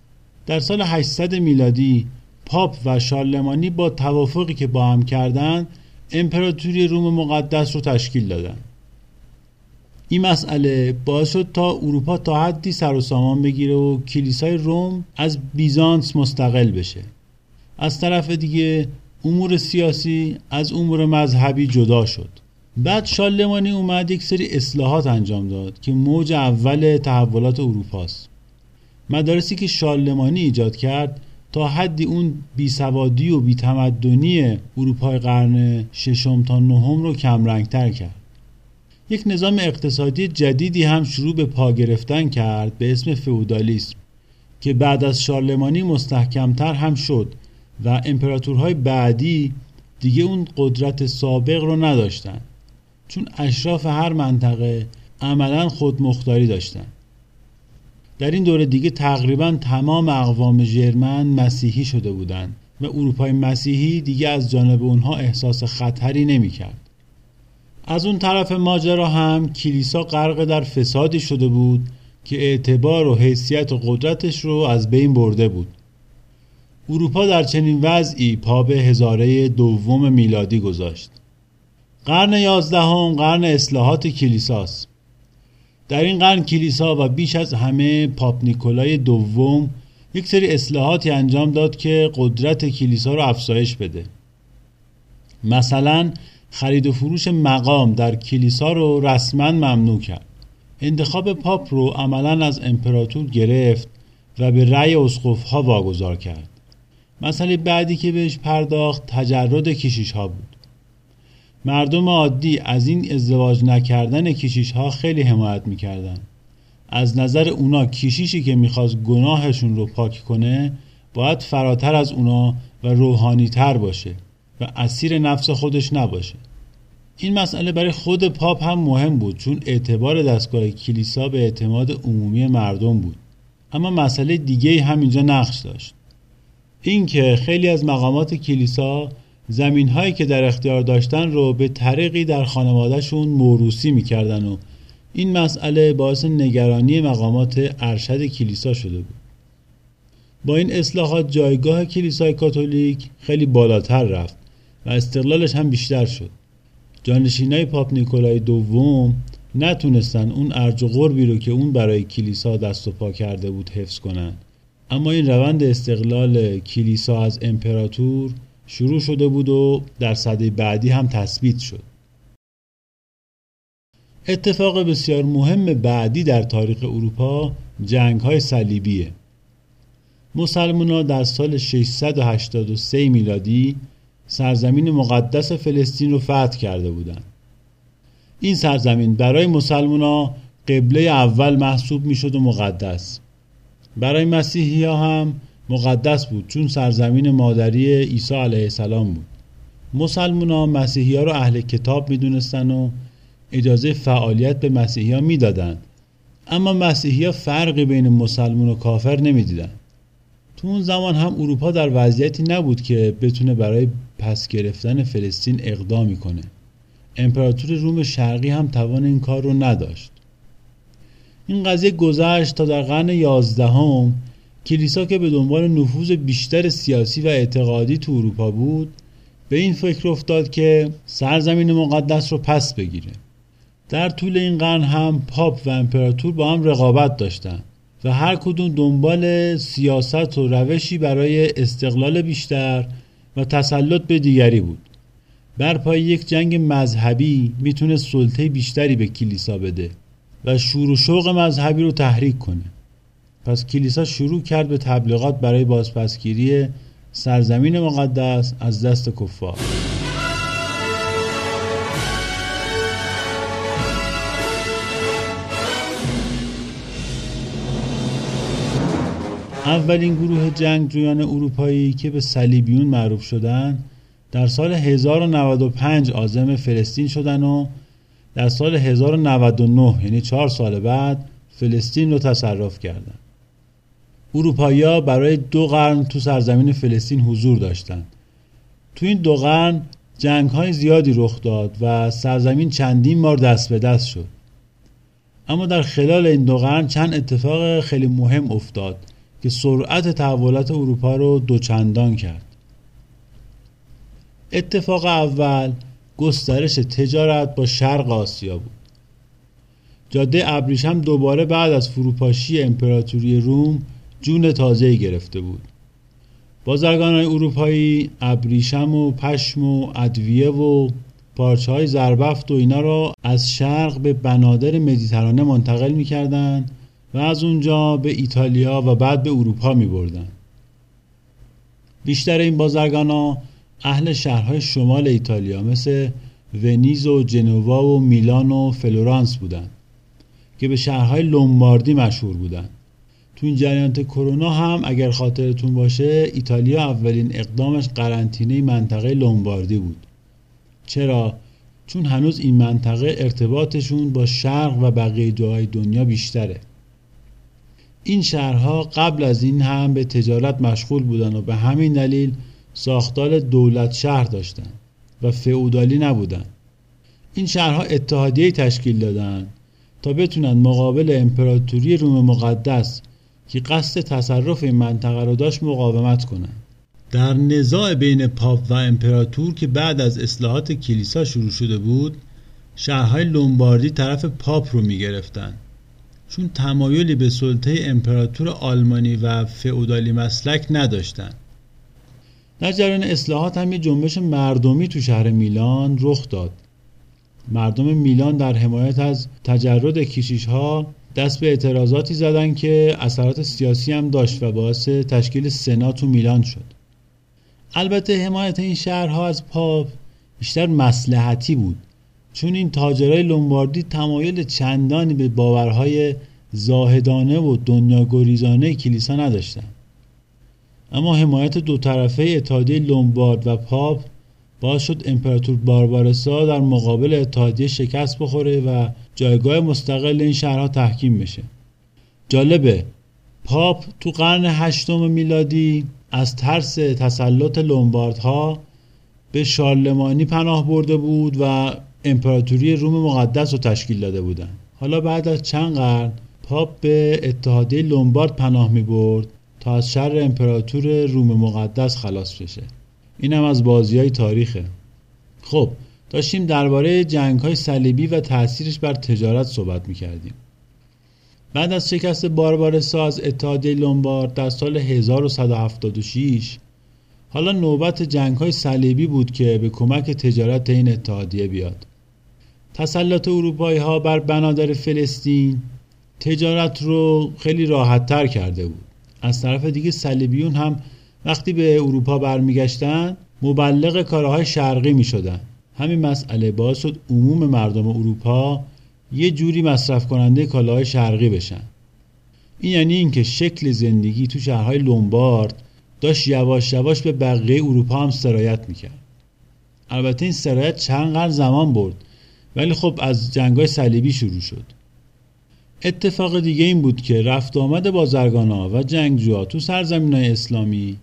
در سال 800 میلادی پاپ و شارلمانی با توافقی که با هم کردن امپراتوری روم مقدس رو تشکیل دادن. این مسئله باعث شد تا اروپا تا حدی سر و سامان بگیره و کلیسای روم از بیزانس مستقل بشه. از طرف دیگه امور سیاسی از امور مذهبی جدا شد. بعد شارلمانی اومد یک سری اصلاحات انجام داد که موج اول تحولات اروپاست. مدارسی که شارلمانی ایجاد کرد تا حدی اون بیسوادی و بیتمدنی اروپای قرن ششم تا نهم رو کمرنگتر کرد. یک نظام اقتصادی جدیدی هم شروع به پا گرفتن کرد به اسم فئودالیسم که بعد از شارلمانی مستحکمتر هم شد و امپراتورهای بعدی دیگه اون قدرت سابق رو نداشتن چون اشراف هر منطقه عملا خودمختاری داشتن. در این دوره دیگه تقریبا تمام اقوام ژرمن مسیحی شده بودند و اروپای مسیحی دیگه از جانب اونها احساس خطری نمی‌کرد. از اون طرف ماجرا هم کلیسا غرق در فسادی شده بود که اعتبار و حیثیت و قدرتش رو از بین برده بود. اروپا در چنین وضعی پا به هزاره دوم میلادی گذاشت. قرن یازدهم قرن اصلاحات کلیساست. در این قرن کلیسا و بیش از همه پاپ نیکولای دوم یک سری اصلاحاتی انجام داد که قدرت کلیسا رو افزایش بده. مثلا خرید و فروش مقام در کلیسا رو رسما ممنوع کرد. انتخاب پاپ رو عملا از امپراتور گرفت و به رأی ها واگذار کرد. مسئله بعدی که بهش پرداخت تجرد کشیش ها بود. مردم عادی از این ازدواج نکردن کشیش ها خیلی حمایت می‌کردن. از نظر اونا کشیشی که می‌خواست گناهشون رو پاک کنه باید فراتر از اونا و روحانی تر باشه و اسیر نفس خودش نباشه. این مسئله برای خود پاپ هم مهم بود چون اعتبار دستگاه کلیسا به اعتماد عمومی مردم بود. اما مسئله دیگه هم اینجا نقش داشت. اینکه خیلی از مقامات کلیسا زمین هایی که در اختیار داشتن رو به طریقی در خانوادهشون موروسی می‌کردن و این مسئله باعث نگرانی مقامات ارشد کلیسا شده بود. با این اصلاحات جایگاه کلیسای کاتولیک خیلی بالاتر رفت و استقلالش هم بیشتر شد. جانشینای پاپ نیکولای دوم نتونستن اون ارج و غربی رو که اون برای کلیسا دست و پا کرده بود حفظ کنن. اما این روند استقلال کلیسا از امپراتور شروع شده بود و در صده بعدی هم تثبیت شد. اتفاق بسیار مهم بعدی در تاریخ اروپا جنگ های صلیبیه. مسلمان در سال 683 میلادی سرزمین مقدس فلسطین رو فتح کرده بودند. این سرزمین برای مسلمان قبله اول محسوب می‌شد و مقدس. برای مسیحی ها هم مقدس بود چون سرزمین مادری عیسی علیه السلام بود. مسلمان ها مسیحی ها رو اهل کتاب می‌دونستن و اجازه فعالیت به مسیحی ها می‌دادن. اما مسیحی ها فرقی بین مسلمون و کافر نمی‌دیدن. تو اون زمان هم اروپا در وضعیتی نبود که بتونه برای پس گرفتن فلسطین اقدامی کنه امپراتور روم شرقی هم توان این کار رو نداشت. این قضیه گذشت تا در قرن یازدهم کلیسا که به دنبال نفوذ بیشتر سیاسی و اعتقادی تو اروپا بود به این فکر افتاد که سرزمین مقدس رو پس بگیره. در طول این قرن هم پاپ و امپراتور با هم رقابت داشتند و هر کدوم دنبال سیاست و روشی برای استقلال بیشتر و تسلط به دیگری بود. بر پای یک جنگ مذهبی می‌تونه سلطه بیشتری به کلیسا بده و شور و شوق مذهبی رو تحریک کنه. پس کلیسا شروع کرد به تبلیغات برای بازپسگیری سرزمین مقدس از دست کفار اولین گروه جنگجویان اروپایی که به صلیبیون معروف شدند در سال 1095 آزم فلسطین شدن و در سال 1099 یعنی چهار سال بعد فلسطین رو تصرف کردند. اروپایی برای دو قرن تو سرزمین فلسطین حضور داشتند. تو این دو قرن جنگ های زیادی رخ داد و سرزمین چندین بار دست به دست شد. اما در خلال این دو قرن چند اتفاق خیلی مهم افتاد که سرعت تحولات اروپا رو دوچندان کرد اتفاق اول گسترش تجارت با شرق آسیا بود جاده ابریشم دوباره بعد از فروپاشی امپراتوری روم جون تازه گرفته بود بازرگان های اروپایی ابریشم و پشم و ادویه و پارچه های زربفت و اینا را از شرق به بنادر مدیترانه منتقل می‌کردن و از اونجا به ایتالیا و بعد به اروپا می بردن. بیشتر این بازرگان ها اهل شهرهای شمال ایتالیا مثل ونیز و جنوا و میلان و فلورانس بودند که به شهرهای لومباردی مشهور بودند. تو این جریانات کرونا هم اگر خاطرتون باشه ایتالیا اولین اقدامش قرنطینه منطقه لومباردی بود. چرا؟ چون هنوز این منطقه ارتباطشون با شرق و بقیه جاهای دنیا بیشتره. این شهرها قبل از این هم به تجارت مشغول بودن و به همین دلیل ساختار دولت شهر داشتند و فئودالی نبودند. این شهرها اتحادیه تشکیل دادند تا بتونن مقابل امپراتوری روم مقدس که قصد تصرف این منطقه رو داشت مقاومت کنند. در نزاع بین پاپ و امپراتور که بعد از اصلاحات کلیسا شروع شده بود شهرهای لومباردی طرف پاپ رو می‌گرفتن چون تمایلی به سلطه امپراتور آلمانی و فئودالی مسلک نداشتند. در جریان اصلاحات هم یه جنبش مردمی تو شهر میلان رخ داد مردم میلان در حمایت از تجرد کشیش ها دست به اعتراضاتی زدن که اثرات سیاسی هم داشت و باعث تشکیل سنا تو میلان شد. البته حمایت این شهرها از پاپ بیشتر مسلحتی بود چون این تاجرای لومباردی تمایل چندانی به باورهای زاهدانه و دنیاگریزانه کلیسا نداشتند. اما حمایت دو طرفه اتحادیه لومبارد و پاپ باعث شد امپراتور باربارسا در مقابل اتحادیه شکست بخوره و جایگاه مستقل این شهرها تحکیم بشه. جالبه. پاپ تو قرن هشتم میلادی از ترس تسلط لومباردها به شارلمانی پناه برده بود و امپراتوری روم مقدس رو تشکیل داده بودن. حالا بعد از چند قرن پاپ به اتحادیه لومبارد پناه می برد تا از شر امپراتور روم مقدس خلاص بشه. اینم از بازی های تاریخه. خب داشتیم درباره جنگ های صلیبی و تاثیرش بر تجارت صحبت می‌کردیم. بعد از شکست باربارسا از اتحادیه لومبارد در سال 1176 حالا نوبت جنگ های صلیبی بود که به کمک تجارت این اتحادیه بیاد. تسلط اروپایی ها بر بنادر فلسطین تجارت رو خیلی راحت تر کرده بود. از طرف دیگه صلیبیون هم وقتی به اروپا برمیگشتن مبلغ کارهای شرقی می شدن. همین مسئله باعث شد عموم مردم اروپا یه جوری مصرف کننده کالاهای شرقی بشن. این یعنی اینکه شکل زندگی تو شهرهای لومبارد داشت یواش یواش به بقیه اروپا هم سرایت می‌کرد. البته این سرایت چند قرن زمان برد ولی خب از جنگای صلیبی شروع شد. اتفاق دیگه این بود که رفت آمد بازرگانا و جنگجوها تو سرزمین های اسلامی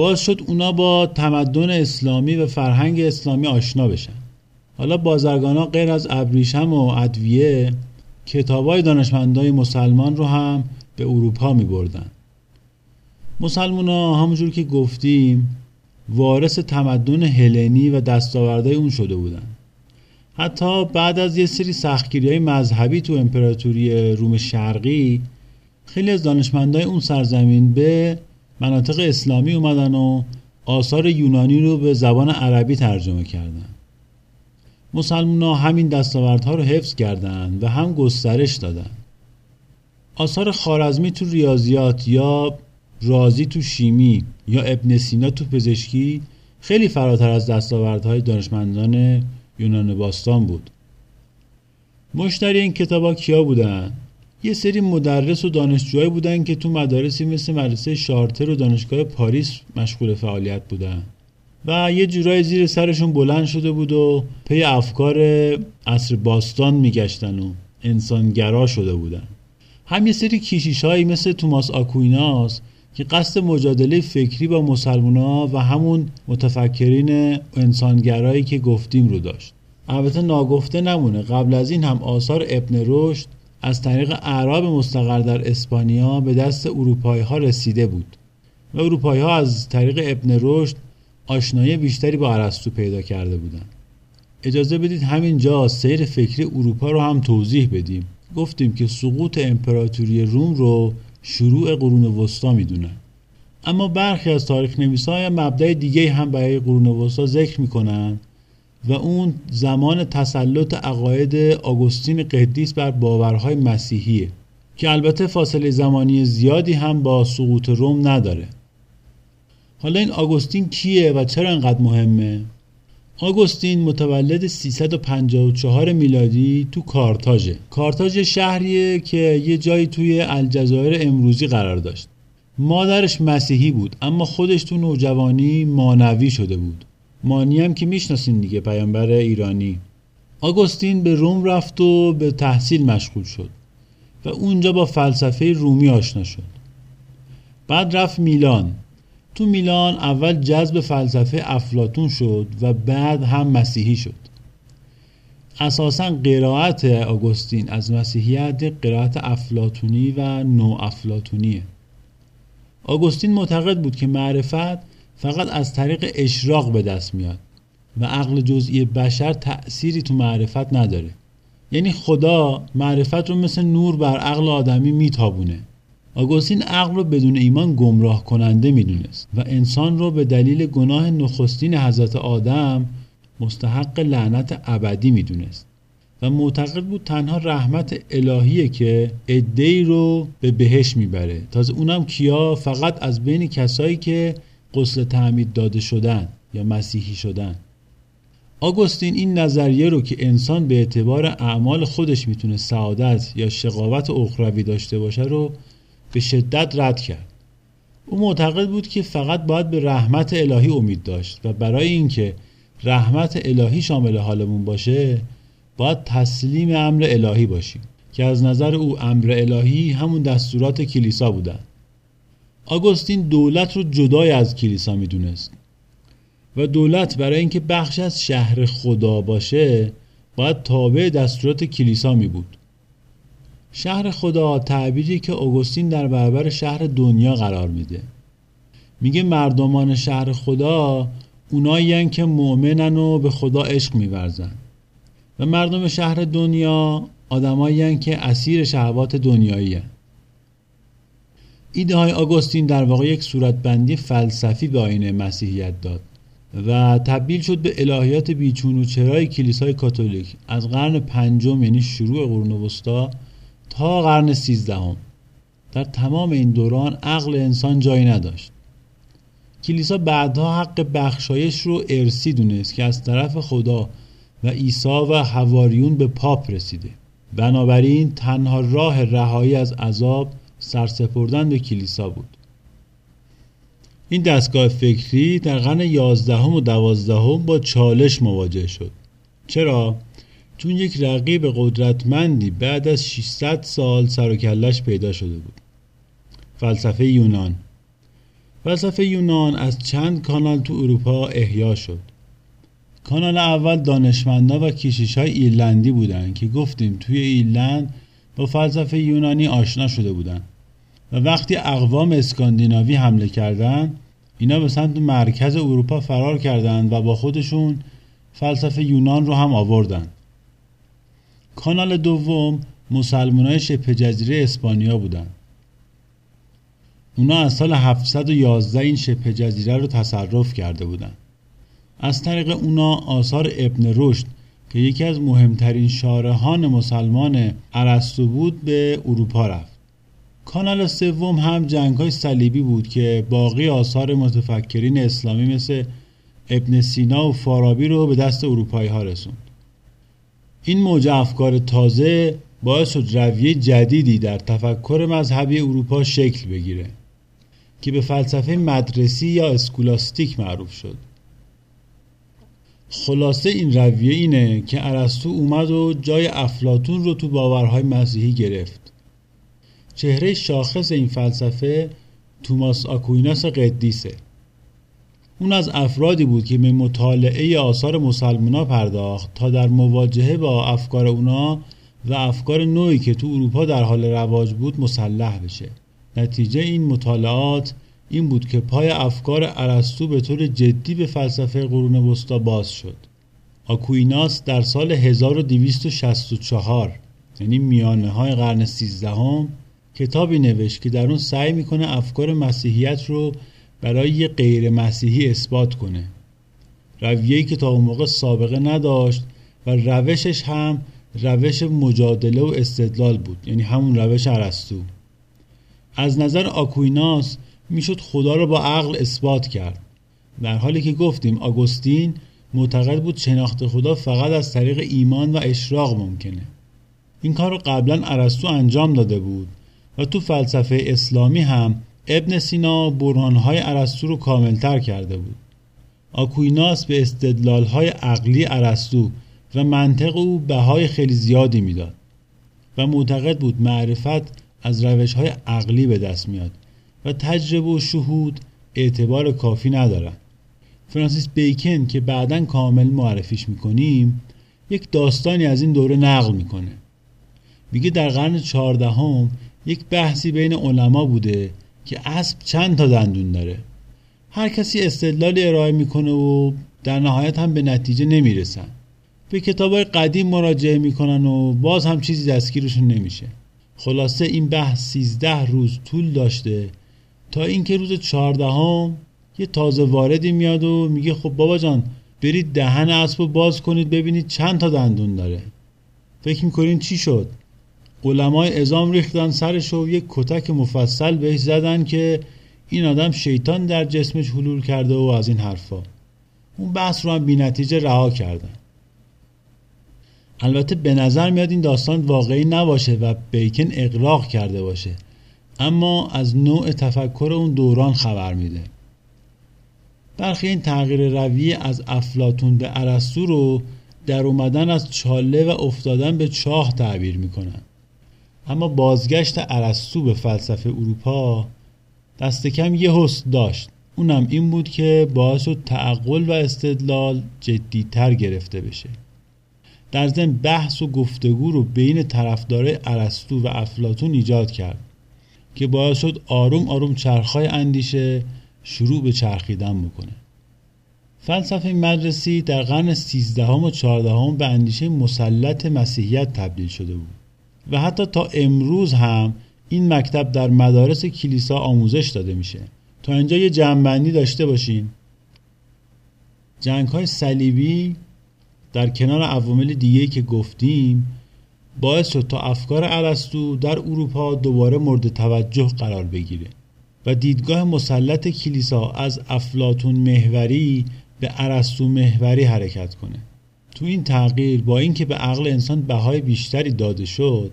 باعث شد اونا با تمدن اسلامی و فرهنگ اسلامی آشنا بشن. حالا بازرگانا غیر از ابریشم و ادویه کتابای دانشمندای مسلمان رو هم به اروپا می بردن مسلمان ها همونجور که گفتیم وارث تمدن هلنی و دستاوردهای اون شده بودن. حتی بعد از یه سری سختگیری های مذهبی تو امپراتوری روم شرقی خیلی از دانشمندای اون سرزمین به مناطق اسلامی اومدن و آثار یونانی رو به زبان عربی ترجمه کردن. مسلمان ها همین دستاوردها رو حفظ کردند و هم گسترش دادن. آثار خارزمی تو ریاضیات یا رازی تو شیمی یا ابن سینا تو پزشکی خیلی فراتر از دستاوردهای دانشمندان یونان باستان بود. مشتری این کتابا کیا بودن؟ یه سری مدرس و دانشجوهایی بودن که تو مدارسی مثل مدرسه شارتر و دانشگاه پاریس مشغول فعالیت بودن. و یه جورای زیر سرشون بلند شده بود و پی افکار عصر باستان میگشتن و انسانگرا شده بودن. هم یه سری کیشیش مثل توماس آکویناس که قصد مجادله فکری با مسلمان و همون متفکرین انسانگرایی که گفتیم رو داشت. البته ناگفته نمونه قبل از این هم آثار ابن رشد از طریق اعراب مستقر در اسپانیا به دست اروپایی ها رسیده بود و اروپایی ها از طریق ابن رشد آشنایی بیشتری با ارسطو پیدا کرده بودند. اجازه بدید همینجا سیر فکری اروپا رو هم توضیح بدیم. گفتیم که سقوط امپراتوری روم رو شروع قرون وسطا می‌دونن اما برخی از تاریخ نویسای مبدع دیگه هم برای قرون وسطا ذکر می‌کنن و اون زمان تسلط عقاید آگوستین قدیس بر باورهای مسیحیه که البته فاصله زمانی زیادی هم با سقوط روم نداره. حالا این آگوستین کیه و چرا انقدر مهمه؟ آگوستین متولد 354 میلادی تو کارتاژه. کارتاژ شهریه که یه جایی توی الجزایر امروزی قرار داشت. مادرش مسیحی بود اما خودش تو نوجوانی مانوی شده بود. مانی هم که می‌شناسین دیگه پیامبر ایرانی. آگوستین به روم رفت و به تحصیل مشغول شد و اونجا با فلسفه رومی آشنا شد. بعد رفت میلان. تو میلان اول جذب فلسفه افلاتون شد و بعد هم مسیحی شد. اساسا قرائت آگوستین از مسیحیت قرائت افلاتونی و نو افلاتونیه آگوستین معتقد بود که معرفت فقط از طریق اشراق به دست میاد و عقل جزئی بشر تأثیری تو معرفت نداره. یعنی خدا معرفت رو مثل نور بر عقل آدمی میتابونه. آگوستین عقل رو بدون ایمان گمراه کننده می‌دونست و انسان رو به دلیل گناه نخستین حضرت آدم مستحق لعنت ابدی می‌دونست و معتقد بود تنها رحمت الهیه که ادهی رو به بهش می‌بره. تازه اونم کیا؟ فقط از بین کسایی که قسل تعمید داده شدن یا مسیحی شدن. آگوستین این نظریه رو که انسان به اعتبار اعمال خودش می‌تونه سعادت یا شقاوت اخروی داشته باشه رو به شدت رد کرد. او معتقد بود که فقط باید به رحمت الهی امید داشت و برای اینکه رحمت الهی شامل حالمون باشه باید تسلیم امر الهی باشیم که از نظر او امر الهی همون دستورات کلیسا بودن. آگوستین دولت رو جدای از کلیسا می‌دونست. و دولت برای اینکه بخش از شهر خدا باشه باید تابع دستورات کلیسا می بود شهر خدا تعبیری که آگوستین در برابر شهر دنیا قرار میده. میگه مردمان شهر خدا اونایی که مؤمنن و به خدا عشق میورزن. و مردم شهر دنیا آدمایی که اسیر شهوات دنیایی هن. ایده های آگوستین در واقع یک صورتبندی فلسفی به آینه مسیحیت داد و تبدیل شد به الهیات بیچون و چرای کلیسای کاتولیک. از قرن پنجم یعنی شروع قرون وسطا تا قرن سیزدهم. در تمام این دوران عقل انسان جایی نداشت. کلیسا بعدها حق بخشایش رو ارسی دونست که از طرف خدا و عیسی و حواریون به پاپ رسیده. بنابراین تنها راه رهایی از عذاب سرسپردن به کلیسا بود. این دستگاه فکری در قرن یازدهم و دوازدهم با چالش مواجه شد. چرا؟ چون یک رقیب قدرتمندی بعد از 600 سال سر و کلش پیدا شده بود. فلسفه یونان. فلسفه یونان از چند کانال تو اروپا احیا شد. کانال اول دانشمندا و کشیش های ایرلندی بودن که گفتیم توی ایرلند با فلسفه یونانی آشنا شده بودن و وقتی اقوام اسکاندیناوی حمله کردند اینا به سمت مرکز اروپا فرار کردند و با خودشون فلسفه یونان رو هم آوردن. کانال دوم مسلمانای شبه جزیره اسپانیا بودن. اونا از سال 711 این شبه جزیره رو تصرف کرده بودن. از طریق اونا آثار ابن رشد که یکی از مهمترین شارحان مسلمان ارسطو بود به اروپا رفت. کانال سوم هم جنگ های صلیبی بود که باقی آثار متفکرین اسلامی مثل ابن سینا و فارابی رو به دست اروپایی ها رسوند. این موج افکار تازه باعث شد رویه جدیدی در تفکر مذهبی اروپا شکل بگیره که به فلسفه مدرسی یا اسکولاستیک معروف شد. خلاصه این رویه اینه که ارسطو اومد و جای افلاتون رو تو باورهای مسیحی گرفت. چهره شاخص این فلسفه توماس آکویناس قدیسه. اون از افرادی بود که به مطالعه آثار مسلمونا پرداخت تا در مواجهه با افکار اونا و افکار نوعی که تو اروپا در حال رواج بود مسلح بشه. نتیجه این مطالعات این بود که پای افکار ارسطو به طور جدی به فلسفه قرون وسطا باز شد. آکویناس در سال 1264 یعنی میانه های قرن 13 هم کتابی نوشت که در اون سعی می‌کنه افکار مسیحیت رو برای یه غیر مسیحی اثبات کنه. رویه‌ای که تا اون موقع سابقه نداشت و روشش هم روش مجادله و استدلال بود یعنی همون روش ارسطو. از نظر آکویناس می‌شد خدا رو با عقل اثبات کرد. در حالی که گفتیم آگوستین معتقد بود شناخت خدا فقط از طریق ایمان و اشراق ممکنه. این کار رو قبلا ارسطو انجام داده بود. و تو فلسفه اسلامی هم ابن سینا برهانهای ارسطو رو کاملتر کرده بود. آکویناس به استدلالهای عقلی ارسطو و منطق او بهای خیلی زیادی می‌داد و معتقد بود معرفت از روش های عقلی به دست میاد و تجربه و شهود اعتبار کافی ندارن. فرانسیس بیکن که بعدا کامل معرفیش می‌کنیم یک داستانی از این دوره نقل می‌کنه. میگه در قرن چهاردهم یک بحثی بین علما بوده که اسب چند تا دندون داره. هر کسی استدلالی ارائه می‌کنه و در نهایت هم به نتیجه نمی‌رسن. به کتاب های قدیم مراجعه می‌کنن و باز هم چیزی دستگیرشون نمیشه. خلاصه این بحث 13 روز طول داشته تا اینکه روز چهاردهم یه تازه واردی میاد و میگه خب بابا جان برید دهن اسب رو باز کنید ببینید چند تا دندون داره. فکر می‌کنین چی شد؟ علمای ازام ریختن سرش و یک کتک مفصل بهش زدن که این آدم شیطان در جسمش حلول کرده و از این حرفا. اون بحث رو هم بی نتیجه رها کردن. البته به نظر میاد این داستان واقعی نباشه و بیکن اقراق کرده باشه. اما از نوع تفکر اون دوران خبر میده. برخی این تغییر روی از افلاتون به ارسطو رو در اومدن از چاله و افتادن به چاه تعبیر می‌کنن. اما بازگشت ارسطو به فلسفه اروپا دست کم یه حسن داشت. اونم این بود که باعث شد تعقل و استدلال جدیتر گرفته بشه. در ضمن بحث و گفتگو رو بین طرفدارای ارسطو و افلاتون ایجاد کرد که باعث شد آروم آروم چرخهای اندیشه شروع به چرخیدن بکنه. فلسفه مدرسی در قرن سیزدهم و چهاردهم به اندیشه مسلط مسیحیت تبدیل شده بود. و حتی تا امروز هم این مکتب در مدارس کلیسا آموزش داده میشه. تا اینجا یه جنبندی داشته باشین. جنگ های صلیبی در کنار عوامل دیگه که گفتیم باعث شد تا افکار ارسطو در اروپا دوباره مورد توجه قرار بگیره و دیدگاه مسلط کلیسا از افلاتون محوری به ارسطو محوری حرکت کنه. تو این تغییر با اینکه به عقل انسان بهای بیشتری داده شد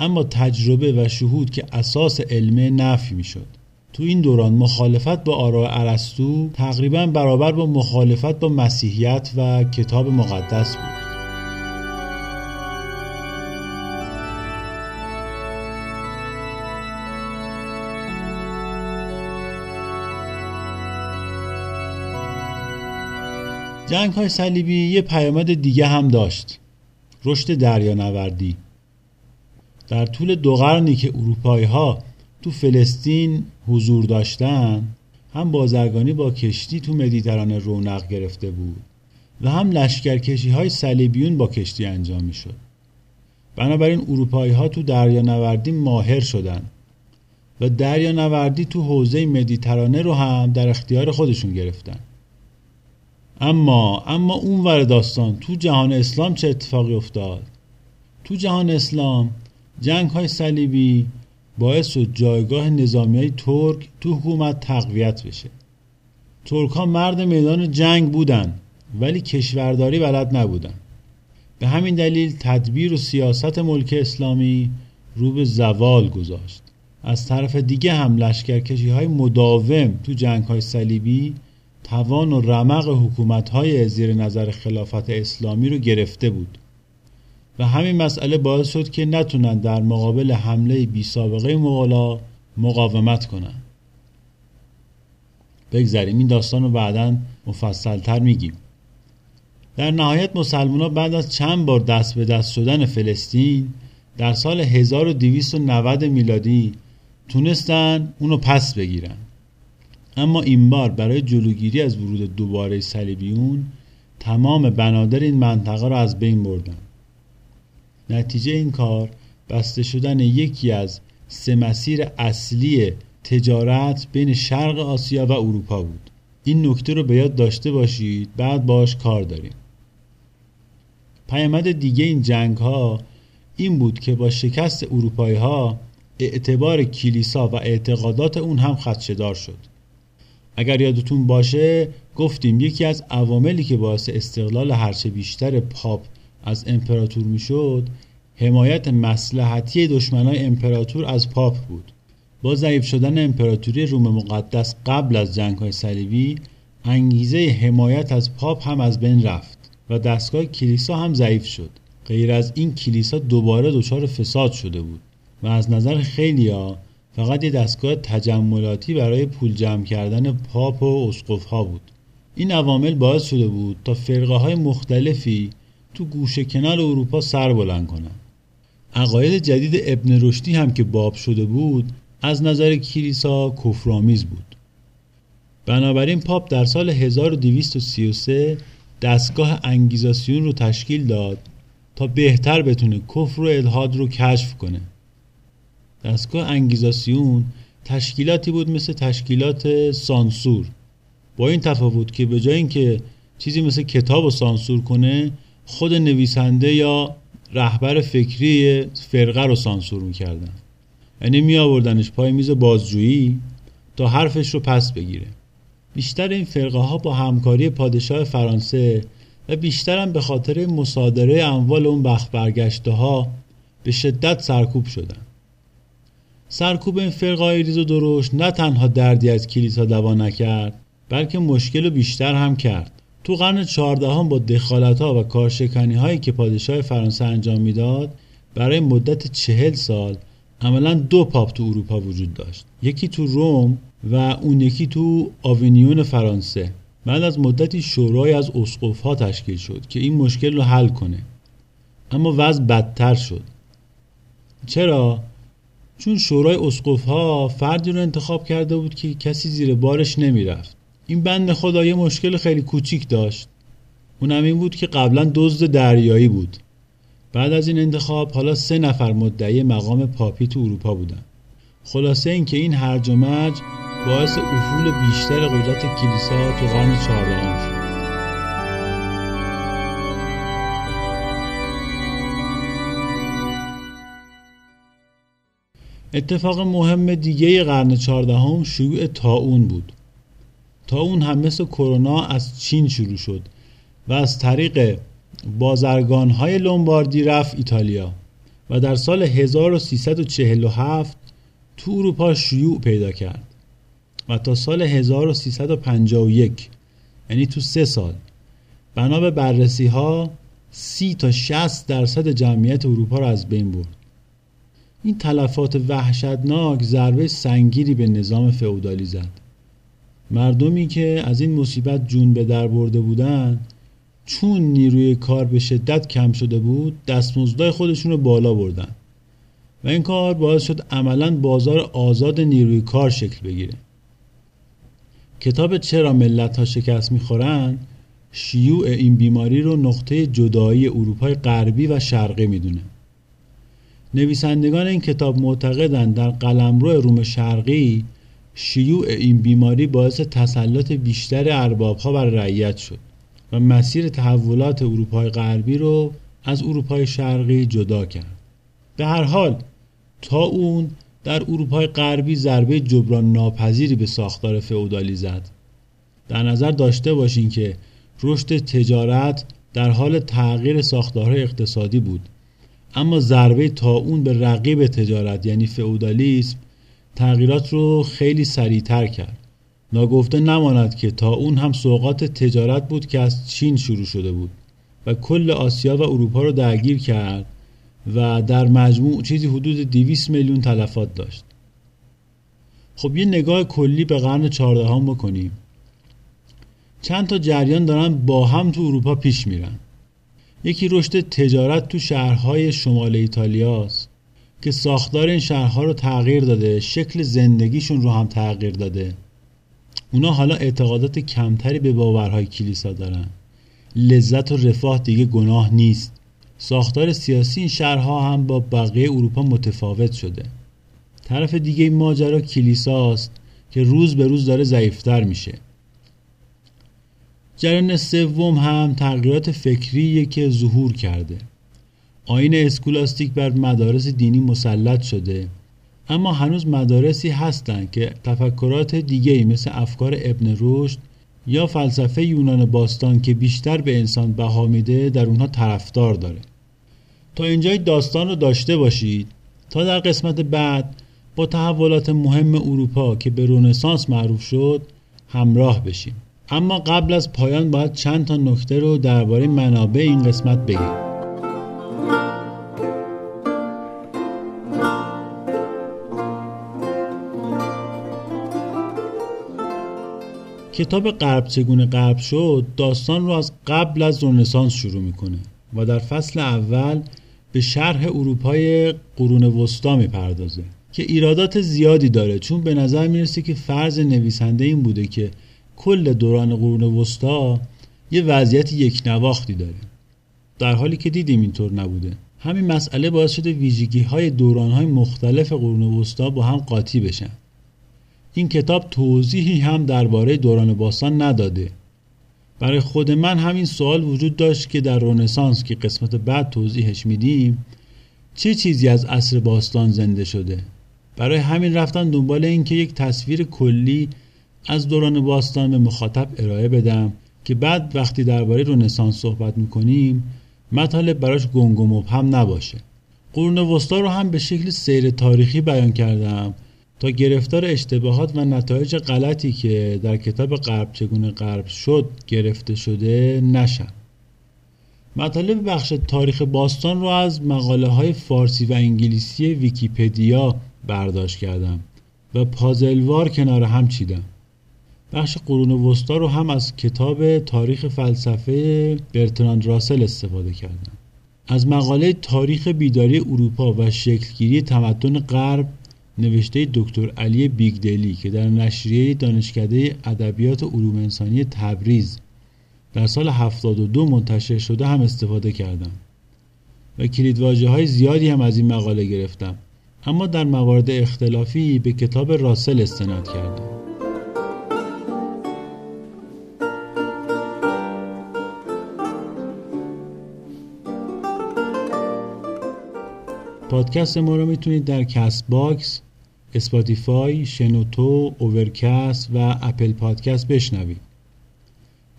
اما تجربه و شهود که اساس علمه نفی می‌شد. تو این دوران مخالفت با آراء ارسطو تقریبا برابر با مخالفت با مسیحیت و کتاب مقدس بود. جنگ های صلیبی یه پیامد دیگه هم داشت. رشد دریانوردی. در طول دو قرنی که اروپایی ها تو فلسطین حضور داشتن هم بازرگانی با کشتی تو مدیترانه رونق گرفته بود و هم لشکرکشی های صلیبیون با کشتی انجام می شد بنابراین اروپایی ها تو دریانوردی ماهر شدن و دریانوردی تو حوزه مدیترانه رو هم در اختیار خودشون گرفتن. اما اما اون ور داستان تو جهان اسلام چه اتفاقی افتاد؟ تو جهان اسلام جنگ های صلیبی باعث شد جایگاه نظامی های ترک تو حکومت تقویت بشه. ترک ها مرد میدان جنگ بودن ولی کشورداری بلد نبودن. به همین دلیل تدبیر و سیاست ملک اسلامی رو به زوال گذاشت. از طرف دیگه هم لشکرکشی های مداوم تو جنگ های صلیبی توان و رمق حکومت های زیر نظر خلافت اسلامی رو گرفته بود. و همین مسئله باعث شد که نتونن در مقابل حمله بی سابقه مغلا مقاومت کنن. بگذاریم این داستان رو بعدا مفصلتر میگیم. در نهایت مسلمان ها بعد از چند بار دست به دست شدن فلسطین در سال 1290 میلادی تونستن اونو پس بگیرن. اما این بار برای جلوگیری از ورود دوباره صلیبیون تمام بنادر این منطقه را از بین بردن نتیجه این کار بسته شدن یکی از سه مسیر اصلی تجارت بین شرق آسیا و اروپا بود. این نکته رو به یاد داشته باشید بعد باش کار داریم. پیامد دیگه این جنگ ها این بود که با شکست اروپایی ها اعتبار کلیسا و اعتقادات اون هم خدشدار شد. اگر یادتون باشه گفتیم یکی از عواملی که باعث استقلال هرچه بیشتر پاپ از امپراتور می‌شد حمایت مسلحتی دشمنای امپراتور از پاپ بود. با ضعیف شدن امپراتوری روم مقدس قبل از جنگ های صلیبی انگیزه حمایت از پاپ هم از بین رفت و دستگاه کلیسا هم ضعیف شد. غیر از این کلیسا دوباره دچار فساد شده بود و از نظر خیلیا فقط یه دستگاه تجملاتی برای پول جمع کردن پاپ و اسقف ها بود. این عوامل باعث شده بود تا فرقه های مختلفی تو گوشه کنار اروپا سر بلند کنند. عقاید جدید ابن رشدی هم که باب شده بود از نظر کلیسا کفرآمیز بود. بنابراین پاپ در سال 1233 دستگاه انگیزاسیون رو تشکیل داد تا بهتر بتونه کفر و الهاد رو کشف کنه. دستگاه انگیزاسیون تشکیلاتی بود مثل تشکیلات سانسور. با این تفاوت که به جای اینکه چیزی مثل کتاب رو سانسور کنه خود نویسنده یا رهبر فکری فرقه رو سانسور می‌کردن. یعنی می آوردنش پای میز بازجویی تا حرفش رو پس بگیره. بیشتر این فرقه ها با همکاری پادشاه فرانسه و بیشترم به خاطر مصادره اموال اون بخت برگشته ها به شدت سرکوب شدن. سرکوب این فرقه های ریز و درشت نه تنها دردی از کلیسا دوا نکرد بلکه مشکل بیشتر هم کرد. تو قرن چهاردهم با دخالت ها و کارشکنی هایی که پادشاه فرانسه انجام می‌داد برای مدت چهل سال عملا دو پاپ تو اروپا وجود داشت. یکی تو روم و اون یکی تو آوینیون فرانسه. بعد از مدتی شورای از اسقف ها تشکیل شد که این مشکل رو حل کنه. اما وضع بدتر شد. چرا؟ چون شورای اسقف ها فردی رو انتخاب کرده بود که کسی زیر بارش نمی‌رفت. این بند خدا یه مشکل خیلی کوچیک داشت. اونم این بود که قبلا دزد دریایی بود. بعد از این انتخاب حالا سه نفر مدعی مقام پاپی تو اروپا بودن. خلاصه اینکه این هرج و مرج باعث افول بیشتر قدرت کلیسا تو قرن چهاردهم شد. اتفاق مهم دیگه قرن چهاردهم شیوع تاون بود. تاون هم مثل کرونا از چین شروع شد و از طریق بازرگان های لومباردی رفت ایتالیا و در سال 1347 تو اروپا شیوع پیدا کرد و تا سال 1351 یعنی تو سه سال بنا به بررسی ها سی تا 60 درصد جمعیت اروپا را از بین برد. این تلفات وحشتناک ضربه سنگیری به نظام فئودالی زد. مردمی که از این مصیبت جون به در برده بودند چون نیروی کار به شدت کم شده بود دستمزدای خودشون رو بالا بردن و این کار باعث شد عملا بازار آزاد نیروی کار شکل بگیره. کتاب چرا ملت ها شکست می‌خورن شیوع این بیماری رو نقطه جدایی اروپای غربی و شرقی می‌دونه. نویسندگان این کتاب معتقدند در قلمرو روم شرقی شیوع این بیماری باعث تسلط بیشتر ارباب ها بر رعیت شد و مسیر تحولات اروپای غربی رو از اروپای شرقی جدا کرد. به هر حال تا اون در اروپای غربی ضربه جبران ناپذیری به ساختار فئودالی زد. در نظر داشته باشین که رشد تجارت در حال تغییر ساختارهای اقتصادی بود. اما ضربه تا اون به رقیب تجارت یعنی فئودالیسم تغییرات رو خیلی سریعتر کرد. ناگفته نماند که تا اون هم سوقات تجارت بود که از چین شروع شده بود و کل آسیا و اروپا رو درگیر کرد و در مجموع چیزی حدود 200 میلیون تلفات داشت. خب یه نگاه کلی به قرن چهاردهم بکنیم. چند تا جریان دارن با هم تو اروپا پیش میرن. یکی رشد تجارت تو شهرهای شمال ایتالیاست که ساختار این شهرها رو تغییر داده شکل زندگیشون رو هم تغییر داده. اونا حالا اعتقادات کمتری به باورهای کلیسا دارن. لذت و رفاه دیگه گناه نیست. ساختار سیاسی این شهرها هم با بقیه اروپا متفاوت شده. طرف دیگه این ماجرا کلیساست که روز به روز داره ضعیفتر میشه. جریان سوم هم تغییرات فکریه که ظهور کرده. آین اسکولاستیک بر مدارس دینی مسلط شده. اما هنوز مدارسی هستند که تفکرات دیگه مثل افکار ابن رشد یا فلسفه یونان باستان که بیشتر به انسان بها میده در اونها طرفدار داره. تا اینجای داستان رو داشته باشید تا در قسمت بعد با تحولات مهم اروپا که به رونسانس معروف شد همراه بشیم. اما قبل از پایان باید چند تا نکته رو درباره منابع این قسمت بگیم. کتاب غرب چگونه غرب شد داستان رو از قبل از رنسانس شروع می‌کنه و در فصل اول به شرح اروپای قرون وسطا می‌پردازه که ایرادات زیادی داره چون به نظر می‌رسه که فرض نویسنده این بوده که کل دوران قرون وسطا یه وضعیت یک نواختی داره. در حالی که دیدیم اینطور نبوده. همین مسئله باعث شده ویژگی های دوران های مختلف قرون وسطا با هم قاطی بشن. این کتاب توضیحی هم درباره دوران باستان نداده. برای خود من همین سوال وجود داشت که در رونسانس که قسمت بعد توضیحش میدیم چه چیزی از عصر باستان زنده شده؟ برای همین رفتن دنبال این که یک تصویر کلی از دوران باستان به مخاطب ارائه بدم که بعد وقتی درباره رونسانس صحبت می‌کنیم مطالب براش گنگ و مبهم نباشه. قرون وسطا رو هم به شکل سیر تاریخی بیان کردم تا گرفتار اشتباهات و نتایج غلطی که در کتاب غرب چگونه غرب شد گرفته شده نشن مطالب بخش تاریخ باستان رو از مقاله های فارسی و انگلیسی ویکیپدیا برداشت کردم و پازلوار کنار هم چیدم. بخش قرون وسطا رو هم از کتاب تاریخ فلسفه برتراند راسل استفاده کردم از مقاله تاریخ بیداری اروپا و شکلگیری تمدن غرب نوشته دکتر علی بیگدلی که در نشریه دانشکده ادبیات علوم انسانی تبریز در سال 72 منتشر شده هم استفاده کردم و کلیدواژه های زیادی هم از این مقاله گرفتم. اما در موارد اختلافی به کتاب راسل استناد کردم. پادکست ما رو می‌تونید در کست باکس، اسپاتیفای، شنوتو، اوورکست و اپل پادکست بشنوید.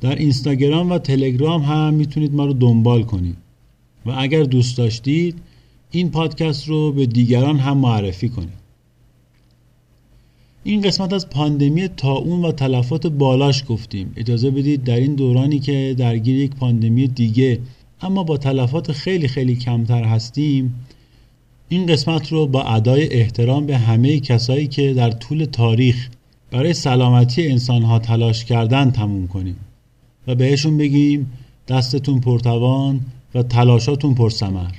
در اینستاگرام و تلگرام هم می‌تونید ما رو دنبال کنید و اگر دوست داشتید این پادکست رو به دیگران هم معرفی کنید. این قسمت از پاندمی طاعون و تلفات بالاش گفتیم اجازه بدید در این دورانی که درگیر یک پاندمی دیگه اما با تلفات خیلی خیلی کمتر هستیم این قسمت رو با ادای احترام به همه کسایی که در طول تاریخ برای سلامتی انسانها تلاش کردن تموم کنیم و بهشون بگیم دستتون پرتوان و تلاشاتون پرسمر